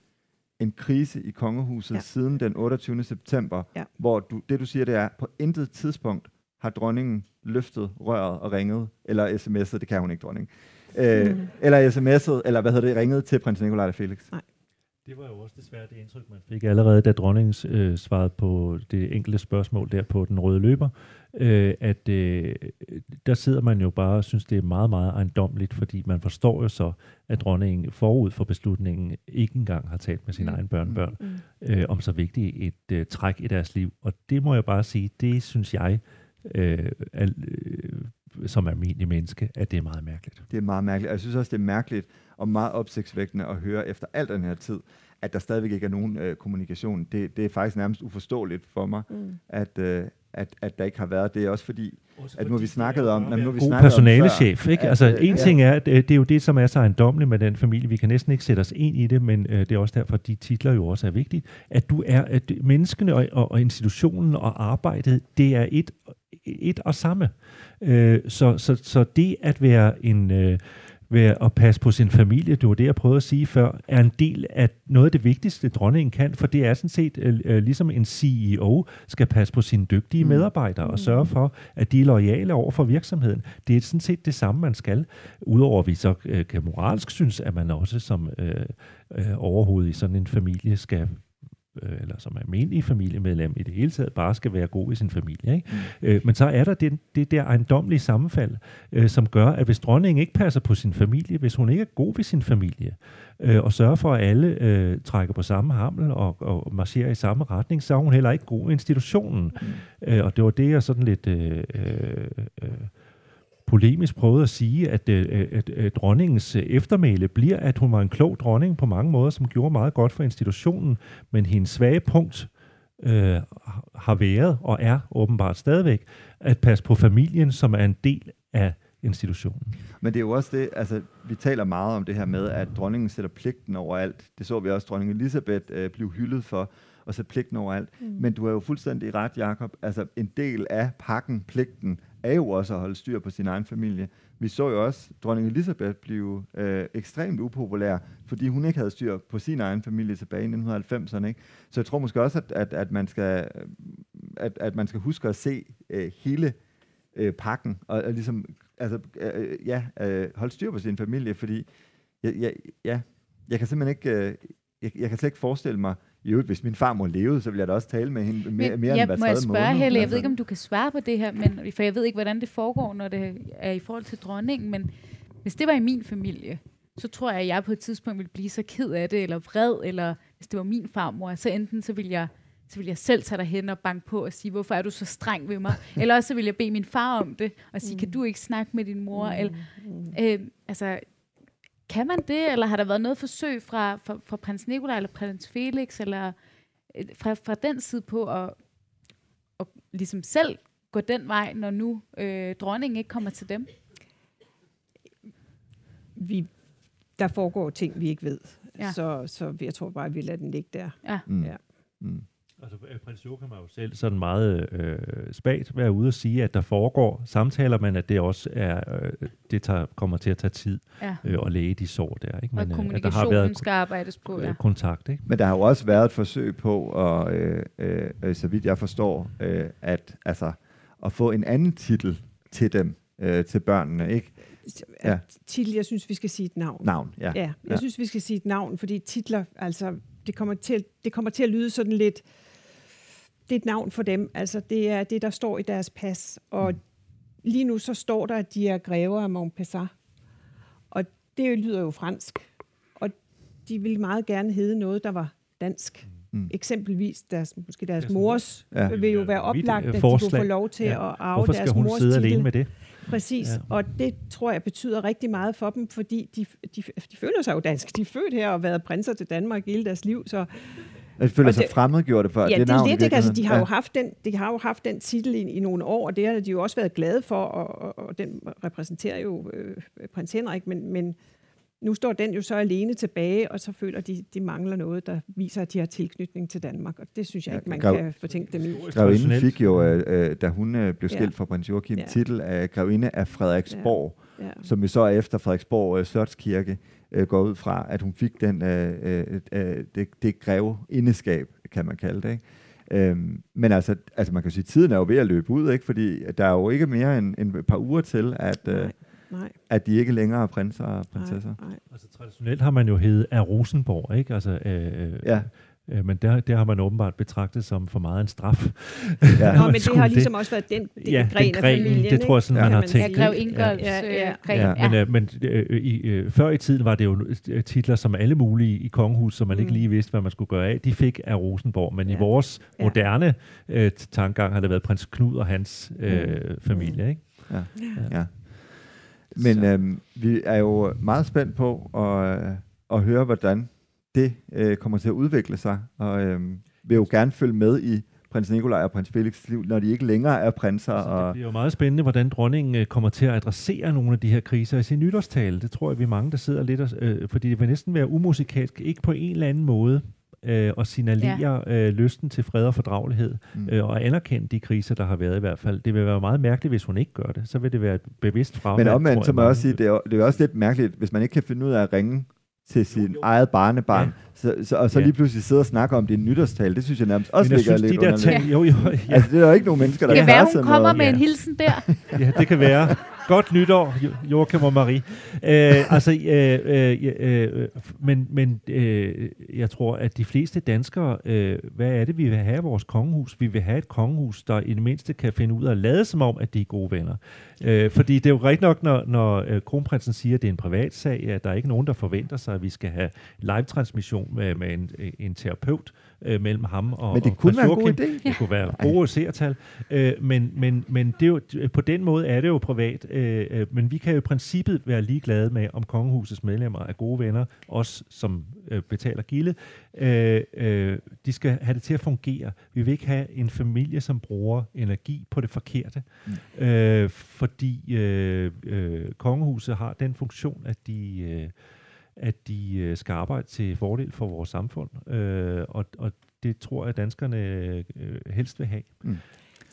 en krise i kongehuset ja. siden den 28. september, ja. hvor du, det du siger, det er, på intet tidspunkt har dronningen løftet røret og ringet, eller sms'et, det kan hun ikke, dronning, øh, mm. eller sms'et, eller hvad hedder det, ringet til prins Nikolaj og Felix. Nej. Det var jo også desværre det indtryk, man fik allerede, da dronningen øh, svarede på det enkelte spørgsmål der på den røde løber, øh, at øh, der sidder man jo bare og synes, det er meget, meget ejendomligt, fordi man forstår jo så, at dronningen forud for beslutningen ikke engang har talt med sine mm. egne børnebørn mm. øh, om så vigtigt et øh, træk i deres liv. Og det må jeg bare sige, det synes jeg, øh, er, øh, som almindelig menneske, at det er meget mærkeligt. Det er meget mærkeligt. Og jeg synes også, det er mærkeligt og meget opsigtsvækkende at høre efter al den her tid, at der stadigvæk ikke er nogen øh, kommunikation. Det, det er faktisk nærmest uforståeligt for mig, mm. at, øh, at, at der ikke har været det. Også fordi, også at nu har vi snakket om... Nu har vi god personalechef, ikke? altså, at, en ja. ting er, at øh, det er jo det, som er så ejendommeligt med den familie. Vi kan næsten ikke sætte os ind i det, men øh, det er også derfor, at de titler jo også er vigtige. At du er, at menneskene og, og, og institutionen og arbejdet, det er et, et og samme. Øh, så, så, så det at være en... Øh, ved at passe på sin familie, det var det, jeg prøvede at sige før, er en del af noget af det vigtigste, dronningen kan, for det er sådan set øh, øh ligesom en CEO skal passe på sine dygtige mm. medarbejdere og sørge for, at de er lojale over for virksomheden. Det er sådan set det samme, man skal. Udover at vi så øh, kan moralsk synes, at man også som øh, øh, overhoved i sådan en familie skal øh, eller som almindelig familiemedlem i det hele taget, bare skal være god i sin familie. Ikke? Mm. Øh, men så er der det, det der ejendomlige sammenfald, øh, som gør, at hvis dronningen ikke passer på sin familie, hvis hun ikke er god ved sin familie, øh, og sørger for, at alle øh, trækker på samme hammel og, og marcherer i samme retning, så er hun heller ikke god i institutionen. Mm. Øh, og det var det, jeg sådan lidt... Øh, øh, øh, polemisk prøvede at sige, at, at, øh, at, at dronningens eftermæle bliver, at hun var en klog dronning på mange måder, som gjorde meget godt for institutionen, men hendes svage punkt øh, har været og er åbenbart stadigvæk at passe på familien, som er en del af institutionen. Men det er jo også det, altså vi taler meget om det her med, at dronningen sætter pligten over alt. Det så vi også dronning Elisabeth øh, blive hyldet for at sætte pligten over alt. Mm. Men du er jo fuldstændig ret, Jakob. Altså en del af pakken, pligten, er jo også at holde styr på sin egen familie. Vi så jo også dronning Elisabeth blive øh, ekstremt upopulær, fordi hun ikke havde styr på sin egen familie tilbage i 1990'erne. Ikke? Så jeg tror måske også, at, at, at, man, skal, øh, at, at man skal huske at se øh, hele øh, pakken, og, og ligesom altså, øh, ja, øh, holde styr på sin familie, fordi jeg, jeg, ja, jeg kan simpelthen ikke, øh, jeg, jeg kan slet ikke forestille mig, i øvrigt, hvis min far må leve, så vil jeg da også tale med hende mere, mere jeg, end hver må jeg spørge, måned. Helle, jeg ved ikke, om du kan svare på det her, men, for jeg ved ikke, hvordan det foregår, når det er i forhold til dronningen, men hvis det var i min familie, så tror jeg, at jeg på et tidspunkt ville blive så ked af det, eller vred, eller hvis det var min farmor, så enten så ville jeg så vil jeg selv tage dig hen og banke på og sige, hvorfor er du så streng ved mig? Eller også så vil jeg bede min far om det, og sige, mm. kan du ikke snakke med din mor? Mm. Eller, øh, altså, kan man det, eller har der været noget forsøg fra, fra, fra prins Nikolaj eller prins Felix, eller øh, fra, fra den side på at, at ligesom selv gå den vej, når nu øh, dronningen ikke kommer til dem? Vi, der foregår ting, vi ikke ved. Ja. Så, så jeg tror bare, at vi lader den ligge der. Ja. Mm. ja. Mm. Altså, øh, prins Joachim har jo selv sådan meget øh, spagt været ude og sige, at der foregår samtaler, men at det også er, øh, det tager, kommer til at tage tid ja. øh, at læge de sår der. Ikke? Men, og kommunikationen øh, der har været, skal arbejdes på, ja. Kontakt, ikke? Men der har jo også været et forsøg på, og, øh, øh, så vidt jeg forstår, øh, at, altså, at få en anden titel til dem, øh, til børnene, ikke? Ja. Titel, jeg synes, vi skal sige et navn. Navn, ja. Ja, jeg ja. synes, vi skal sige et navn, fordi titler, altså, det kommer til, det kommer til at lyde sådan lidt, det er et navn for dem. Altså, det er det, der står i deres pas. Og mm. lige nu så står der, at de er grever af Montpessat. Og det lyder jo fransk. Og de ville meget gerne hedde noget, der var dansk. Mm. Eksempelvis deres, måske deres mors ja. vil jo være oplagt, at de kunne få lov til ja. at arve Hvorfor deres mors skal hun sidde alene med det? Præcis, ja. og det tror jeg betyder rigtig meget for dem, fordi de, de, de føler sig jo dansk. De er født her og har været prinser til Danmark hele deres liv, så de føler sig fremmedgjorte for ja, det, det navn. Ja, det er det. Altså, de, har ja. jo haft den, de har jo haft den titel i, i nogle år, og det har de jo også været glade for, og, og, og den repræsenterer jo øh, prins Henrik, men, men nu står den jo så alene tilbage, og så føler de, de mangler noget, der viser, at de har tilknytning til Danmark, og det synes jeg ja, ikke, man grav, kan fortænke dem i. Grevinden fik jo, øh, øh, da hun øh, blev skilt ja. fra prins Joachim, ja. titel af Grevinde af Frederiksborg, ja. Ja. som vi så efter Frederiksborg øh, Slotskirke øh, går ud fra, at hun fik den, øh, øh, øh, det, det greve indeskab, kan man kalde det. Ikke? Øhm, men altså, altså, man kan sige, at tiden er jo ved at løbe ud, ikke? fordi der er jo ikke mere end, end et par uger til, at... Øh, Nej. At de ikke længere er prinser og prinsesser. Nej, nej. Altså traditionelt har man jo heddet af Rosenborg, ikke? Altså, øh, ja. Øh, men der, der har man åbenbart betragtet som for meget en straf. Ja. Nå, men det har ligesom det. også været den, den ja, gren den af familien. Det tror jeg sådan, ja. man har tænkt. Ja, Grev Ingolfs ja, ja, øh, gren. Ja. Men, øh, men øh, i, øh, før i tiden var det jo øh, titler som alle mulige i kongehus, som man mm. ikke lige vidste, hvad man skulle gøre af. De fik af Rosenborg, men ja. i vores ja. moderne øh, tankegang har det været prins Knud og hans øh, mm. familie. Ikke? Ja. ja. ja. Men øhm, vi er jo meget spændt på at, øh, at høre, hvordan det øh, kommer til at udvikle sig, og øhm, vil jo gerne følge med i prins Nikolaj og prins Felix liv, når de ikke længere er prinser. Så det bliver jo meget spændende, hvordan dronningen øh, kommer til at adressere nogle af de her kriser i sin nytårstale. Det tror jeg, vi er mange, der sidder lidt, og, øh, fordi det vil næsten være umusikalsk, ikke på en eller anden måde, øh, og signalere ja. øh, lysten til fred og fordragelighed, mm. øh, og anerkende de kriser, der har været i hvert fald. Det vil være meget mærkeligt, hvis hun ikke gør det. Så vil det være et bevidst fravær. Men omvendt, så må jeg også sige, det er, det er også lidt mærkeligt, hvis man ikke kan finde ud af at ringe til sin jo, jo. eget barnebarn, ja. så, så, og så ja. lige pludselig sidde og snakke om det nytårstal, det synes jeg nærmest også ligger lidt de der tal, jo, jo, ja. Altså, det er jo ikke nogen mennesker, der kan være, hun kommer med ja. en hilsen der. ja, det kan være. Godt nytår, Joachim og Marie. Øh, altså, øh, øh, øh, men men øh, jeg tror, at de fleste danskere, øh, hvad er det, vi vil have i vores kongehus? Vi vil have et kongehus, der i det mindste kan finde ud af at lade som om, at de er gode venner. Øh, fordi det er jo rigtigt nok, når, når øh, kronprinsen siger, at det er en privat sag, at der er ikke nogen, der forventer sig, at vi skal have live-transmission med, med en, en terapeut, øh, mellem ham og Men det og kunne være en god idé. Det kunne være gode seertal. Øh, men men, men det er jo, på den måde er det jo privat. Øh, øh, men vi kan jo i princippet være ligeglade med, om kongehusets medlemmer er gode venner, os som øh, betaler gilde. Øh, øh, de skal have det til at fungere. Vi vil ikke have en familie, som bruger energi på det forkerte. Mm. Øh, fordi øh, øh, kongehuset har den funktion, at de... Øh, at de øh, skal arbejde til fordel for vores samfund, øh, og, og det tror jeg, at danskerne øh, helst vil have. Mm.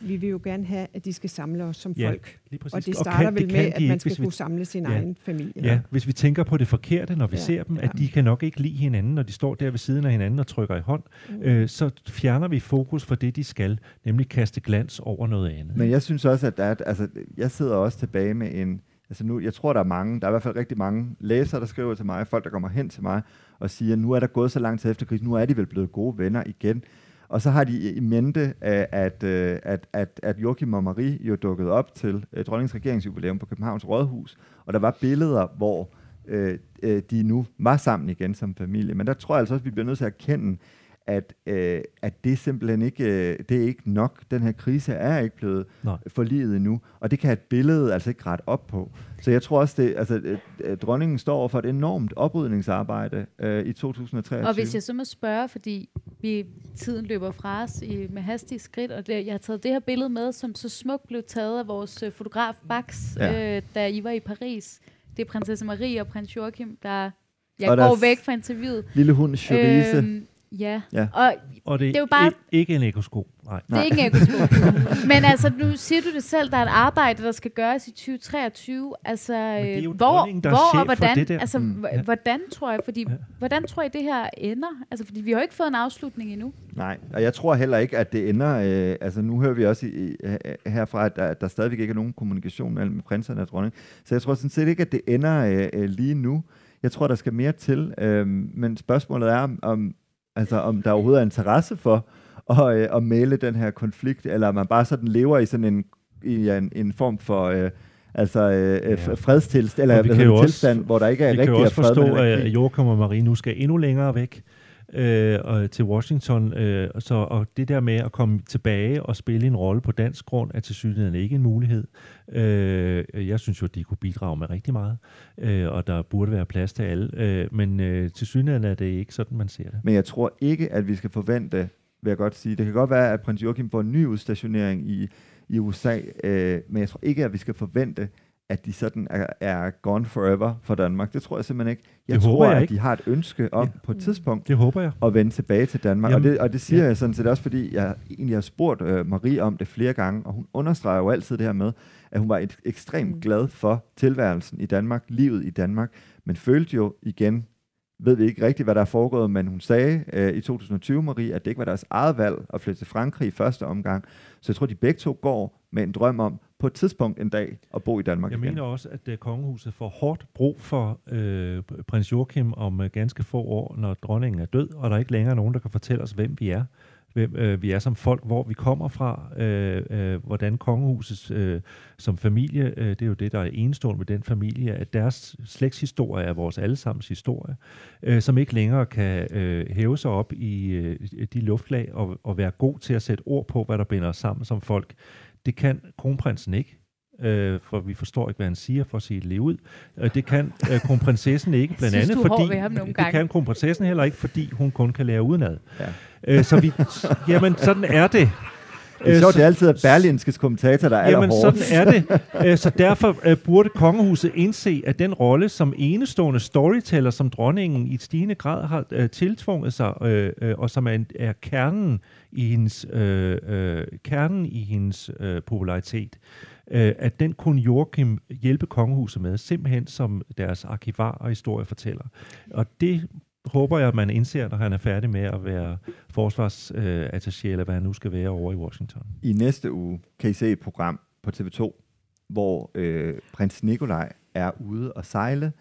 Vi vil jo gerne have, at de skal samle os som ja, folk. Og det starter og kan, vel med, at man skal kunne samle sin ja, egen familie. Ja, hvis vi tænker på det forkerte, når vi ja, ser dem, ja. at de kan nok ikke lide hinanden, når de står der ved siden af hinanden og trykker i hånd, mm. øh, så fjerner vi fokus for det, de skal, nemlig kaste glans over noget andet. Men jeg synes også, at der er, altså, jeg sidder også tilbage med en, Altså nu, jeg tror, der er mange, der er i hvert fald rigtig mange læsere, der skriver til mig, folk, der kommer hen til mig og siger, nu er der gået så lang tid efter krisen, nu er de vel blevet gode venner igen. Og så har de i mente, øh, at, øh, at, at, at Joachim og Marie jo dukkede op til øh, dronningens regeringsjubilæum på Københavns Rådhus, og der var billeder, hvor øh, de nu var sammen igen som familie. Men der tror jeg altså også, at vi bliver nødt til at erkende, at, øh, at det simpelthen ikke, øh, det er ikke nok. Den her krise er ikke blevet Nej. forliget endnu, og det kan et billede altså ikke ret op på. Så jeg tror også, det, altså, øh, øh, dronningen står over for et enormt oprydningsarbejde øh, i 2023. Og hvis jeg så må spørge, fordi vi, tiden løber fra os i, med hastige skridt, og det, jeg har taget det her billede med, som så smukt blev taget af vores øh, fotograf Bax, ja. øh, da I var i Paris. Det er prinsesse Marie og prins Joachim, der jeg og går væk fra interviewet. Lille hund Cherise. Øhm, Ja, ja. Og, og det, det er jo bare... Ikke en ekosko. Nej. Det er ikke en ekosko. Men altså, nu siger du det selv, der er et arbejde, der skal gøres i 2023. Altså, hvor, hvor og hvordan. Altså, mm. ja. hvordan tror jeg, fordi, ja. hvordan tror jeg, det her ender? Altså, fordi vi har jo ikke fået en afslutning endnu. Nej, og jeg tror heller ikke, at det ender... Øh, altså, nu hører vi også i, i, herfra, at der, der stadigvæk ikke er nogen kommunikation mellem prinserne og dronning. Så jeg tror sådan set ikke, at det ender øh, øh lige nu. Jeg tror, der skal mere til. Øh, men spørgsmålet er, om, altså, om der overhovedet er interesse for at, øh, at male den her konflikt, eller man bare sådan lever i sådan en, i en, en form for... Øh, altså øh, ja. fredstilstand, eller hedder, tilstand, hvor der ikke er rigtig fred. Vi kan også forstå, at Joachim og Marie nu skal endnu længere væk øh, og til Washington. Øh, så, og det der med at komme tilbage og spille en rolle på dansk grund, er til synligheden ikke en mulighed. Øh, jeg synes jo, at de kunne bidrage med rigtig meget, øh, og der burde være plads til alle. Øh, men øh, til synligheden er det ikke sådan, man ser det. Men jeg tror ikke, at vi skal forvente, vil jeg godt sige, det kan godt være, at prins Joachim får en ny udstationering i, i USA, øh, men jeg tror ikke, at vi skal forvente, at de sådan er, er gone forever for Danmark. Det tror jeg simpelthen ikke. Jeg det tror, jeg at de har et ønske om ja. på et tidspunkt det håber jeg. at vende tilbage til Danmark. Jamen, og, det, og det siger ja. jeg sådan set også, fordi jeg egentlig har spurgt uh, Marie om det flere gange, og hun understreger jo altid det her med, at hun var et, ekstremt mm. glad for tilværelsen i Danmark, livet i Danmark, men følte jo igen, ved vi ikke rigtigt, hvad der er foregået, men hun sagde uh, i 2020, Marie, at det ikke var deres eget valg at flytte til Frankrig i første omgang. Så jeg tror, de begge to går med en drøm om, på et tidspunkt en dag at bo i Danmark Jeg igen. mener også, at uh, kongehuset får hårdt brug for uh, prins Joachim om uh, ganske få år, når dronningen er død, og der er ikke længere nogen, der kan fortælle os, hvem vi er hvem øh, vi er som folk, hvor vi kommer fra, øh, øh, hvordan kongehuset øh, som familie, øh, det er jo det, der er enestående med den familie, at deres slægtshistorie er vores allesammens historie, øh, som ikke længere kan øh, hæve sig op i øh, de luftlag og, og være god til at sætte ord på, hvad der binder os sammen som folk. Det kan kronprinsen ikke øh, for vi forstår ikke, hvad han siger, for at sige det ud. Øh, det kan øh, kronprinsessen ikke, blandt synes, andet fordi... Det gange. kan kronprinsessen heller ikke, fordi hun kun kan lære udenad. Ja. Øh, så vi... Jamen, sådan er det. Det er sjovt, det er altid Berlinskes kommentator, der er Jamen, sådan er det. Øh, så derfor øh, burde kongehuset indse, at den rolle som enestående storyteller, som dronningen i stigende grad har øh, tiltvunget sig, og som er, er kernen i hendes, kernen i hendes popularitet, at den kunne Joachim hjælpe kongehuset med, simpelthen som deres arkivar og historiefortæller. Og det håber jeg, at man indser, når han er færdig med at være forsvarsattaché, øh, eller hvad han nu skal være over i Washington. I næste uge kan I se et program på TV2, hvor øh, prins Nikolaj er ude og sejle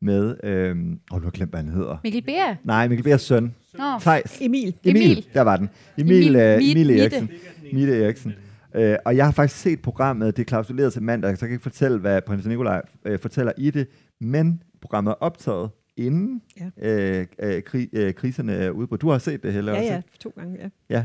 med... Øh, åh, du har glemt, hvad han hedder. Mikkel Beer? Nej, Mikkel Beers søn. Nå. Thijs. Emil. Emil. Emil. Der var den. Emil, Emil, øh, Emil Eriksen. Mille Eriksen. Øh, og jeg har faktisk set programmet, det er klausuleret til mandag, så jeg kan ikke fortælle, hvad prins Nikolaj øh, fortæller i det, men programmet er optaget inden ja. øh, øh, kri, øh, kriserne er udbrudt. Du har set det heller Ja, ja, to gange, ja. Ja,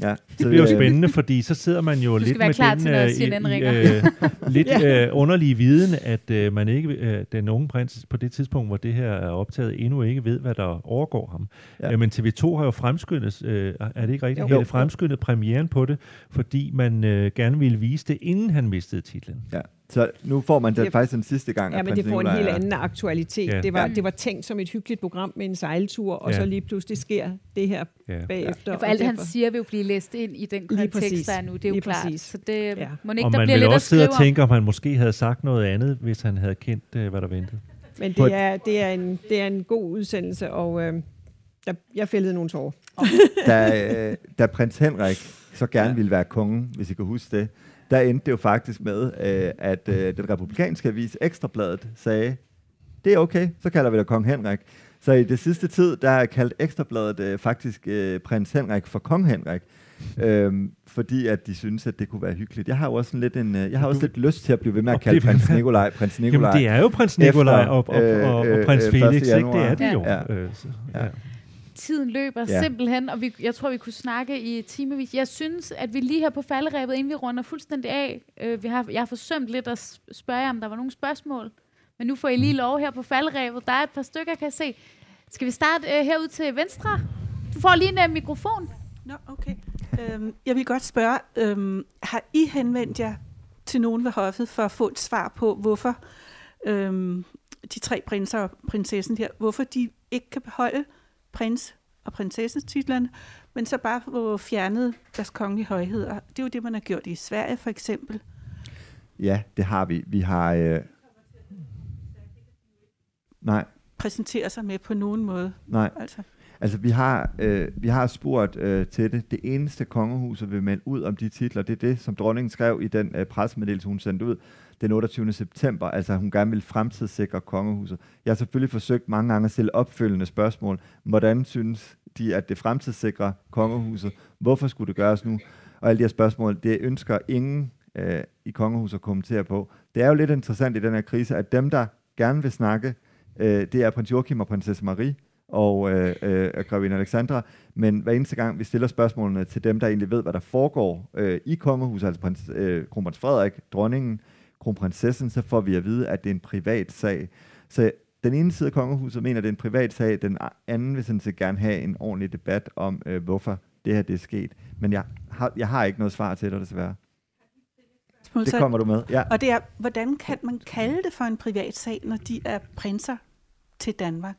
Ja, det bliver jo spændende, fordi så sidder man jo lidt med den øh, i, øh, lidt ja. øh, underlige viden, at øh, man ikke, øh, den unge prins på det tidspunkt, hvor det her er optaget, endnu ikke ved, hvad der overgår ham. Ja. Øh, men TV2 har jo fremskyndet, øh, er det ikke rigtigt? Jo. fremskyndet premieren på det, fordi man øh, gerne ville vise det, inden han mistede titlen. Ja. Så nu får man det faktisk den sidste gang. Ja, men det får en helt anden aktualitet. Ja. Det, var, det var tænkt som et hyggeligt program med en sejltur, og ja. så lige pludselig sker det her ja. bagefter. Ja, for alt han siger vil jo blive læst ind i den kontekst, der er nu. Det er jo lige klart. Præcis. Så det ja. må ikke, og der man bliver lidt også sidde og tænke, om han måske havde sagt noget andet, hvis han havde kendt, uh, hvad der ventede. Men det er, det er, en, det er en god udsendelse, og øh, der, jeg fældede nogle tårer. da, øh, da prins Henrik så gerne ja. ville være konge, hvis I kan huske det, der endte det jo faktisk med, øh, at øh, den republikanske avis Ekstrabladet sagde, det er okay, så kalder vi dig kong Henrik. Så i det sidste tid, der er kaldt Ekstrabladet øh, faktisk øh, prins Henrik for kong Henrik. Øhm, fordi at de synes, at det kunne være hyggeligt. Jeg har jo også sådan lidt en, øh, jeg har også lidt lyst til at blive ved med at kalde prins Nikolaj prins Nikolaj. Jamen, det er jo prins Nikolaj og, og, og, og, og prins øh, Felix, ikke? Det er det jo. Ja. Øh, så, ja tiden løber ja. simpelthen, og vi, jeg tror, vi kunne snakke i timevis. Jeg synes, at vi lige her på falderæbet, inden vi runder fuldstændig af, øh, vi har, jeg har forsømt lidt at spørge jer, om der var nogle spørgsmål. Men nu får I lige lov her på falderæbet. Der er et par stykker, kan jeg se. Skal vi starte øh, herud til venstre? Du får lige en uh, mikrofon. Nå, okay. Øhm, jeg vil godt spørge, øhm, har I henvendt jer til nogen ved hoffet for at få et svar på, hvorfor øhm, de tre prinser og prinsessen her, hvorfor de ikke kan beholde prins og prinsessens titlerne, men så bare få fjernet deres kongelige højheder. Det er jo det, man har gjort i Sverige for eksempel. Ja, det har vi. Vi har... Øh... Nej. Præsentere sig med på nogen måde. Nej. Altså. Altså, vi har, øh, vi har spurgt øh, til det. Det eneste kongehuset vil melde ud om de titler, det er det, som dronningen skrev i den øh, pressemeddelelse, hun sendte ud den 28. september. Altså, hun gerne vil fremtidssikre kongehuset. Jeg har selvfølgelig forsøgt mange gange at stille opfølgende spørgsmål. Hvordan synes de, at det fremtidssikrer kongehuset? Hvorfor skulle det gøres nu? Og alle de her spørgsmål, det ønsker ingen øh, i kongehuset at kommentere på. Det er jo lidt interessant i den her krise, at dem, der gerne vil snakke, øh, det er prins Joachim og prinsesse Marie, og øh, øh, Gravine Alexandra, men hver eneste gang vi stiller spørgsmålene til dem, der egentlig ved, hvad der foregår øh, i kongehuset, altså prins, øh, kronprins Frederik, dronningen, kronprinsessen, så får vi at vide, at det er en privat sag. Så den ene side af kongehuset mener, at det er en privat sag, den anden vil sådan set gerne have en ordentlig debat om, øh, hvorfor det her det er sket. Men jeg har, jeg har ikke noget svar til dig, desværre. Det kommer du med. Ja. Og det er, hvordan kan man kalde det for en privat sag, når de er prinser til Danmark?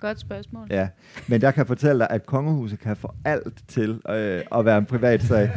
Godt spørgsmål. Ja, men jeg kan fortælle dig, at kongehuset kan få alt til øh, at være en privat sag.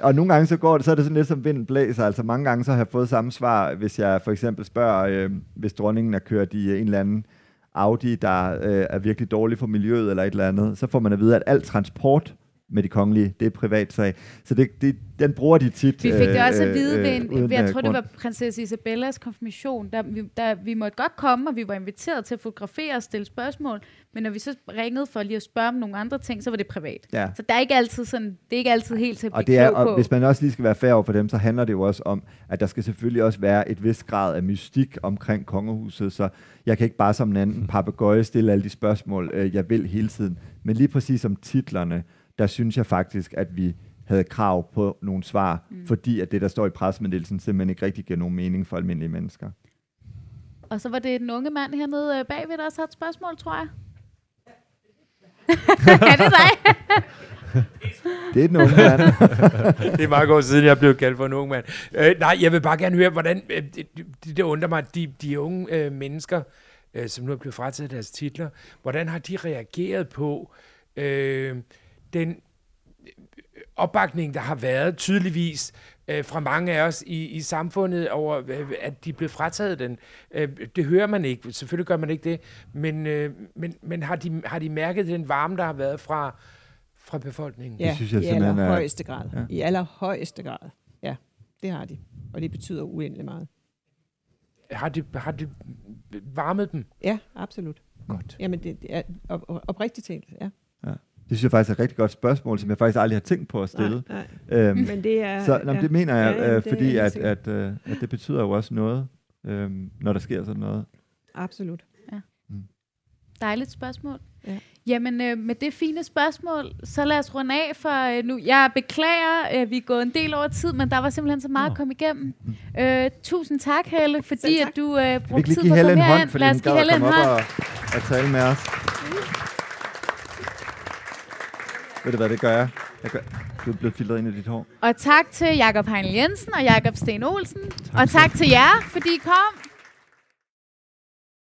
Og nogle gange så går det, så er det sådan lidt som vinden blæser. Altså mange gange så har jeg fået samme svar, hvis jeg for eksempel spørger, øh, hvis dronningen er kørt i øh, en eller anden Audi, der øh, er virkelig dårlig for miljøet eller et eller andet, så får man at vide, at al transport med de kongelige. Det er privat sag. Så det, det, den bruger de tit. Vi fik det også at vide øh, ved, en, ved, jeg tror, grund. det var prinsesse Isabellas konfirmation, der vi, der vi måtte godt komme, og vi var inviteret til at fotografere og stille spørgsmål, men når vi så ringede for lige at spørge om nogle andre ting, så var det privat. Ja. Så der er ikke altid sådan, det er ikke altid helt til at og det er, og hvis man også lige skal være fair over for dem, så handler det jo også om, at der skal selvfølgelig også være et vis grad af mystik omkring kongehuset, så jeg kan ikke bare som en anden papegøje stille alle de spørgsmål, øh, jeg vil hele tiden. Men lige præcis om titlerne, der synes jeg faktisk, at vi havde krav på nogle svar, mm. fordi at det, der står i pressemeddelelsen, simpelthen ikke rigtig giver nogen mening for almindelige mennesker. Og så var det en unge mand hernede øh, bagved, der også havde et spørgsmål, tror jeg. er det dig? det er en ung mand. det er mange år siden, jeg blev kaldt for en ung mand. Øh, nej, jeg vil bare gerne høre, hvordan øh, det, det undrer mig, de, de unge øh, mennesker, øh, som nu er blevet frataget deres titler, hvordan har de reageret på øh, den opbakning, der har været tydeligvis øh, fra mange af os i, i samfundet over, øh, at de blev frataget den. Øh, det hører man ikke. Selvfølgelig gør man ikke det. Men, øh, men, men har, de, har de mærket den varme, der har været fra, fra befolkningen? Ja, det synes jeg, i allerhøjeste grad. Ja. I allerhøjeste grad. Ja, det har de. Og det betyder uendelig meget. Har det, har det varmet dem? Ja, absolut. Godt. Jamen, det, det er op, oprigtigt talt, ja. Det synes jeg faktisk er et rigtig godt spørgsmål, som jeg faktisk aldrig har tænkt på at stille. Nej, nej. Øhm, men det er... Så jamen, ja. det mener jeg, ja, øh, fordi at, at, øh, at det betyder jo også noget, øh, når der sker sådan noget. Absolut. Ja. Mm. Dejligt spørgsmål. Ja. Jamen, øh, med det fine spørgsmål, så lad os runde af for øh, nu. Jeg beklager, øh, vi er gået en del over tid, men der var simpelthen så meget oh. at komme igennem. Mm. Øh, tusind tak, Helle, fordi at du øh, brugte tid på at komme herind. Lad os give Helle en hånd. Og, og tale med os. Ved du hvad, det gør jeg. jeg gør. Du er blevet filtret ind i dit hår. Og tak til Jakob Heinle Jensen og Jakob Sten Olsen. Tak, og tak til jer, fordi I kom.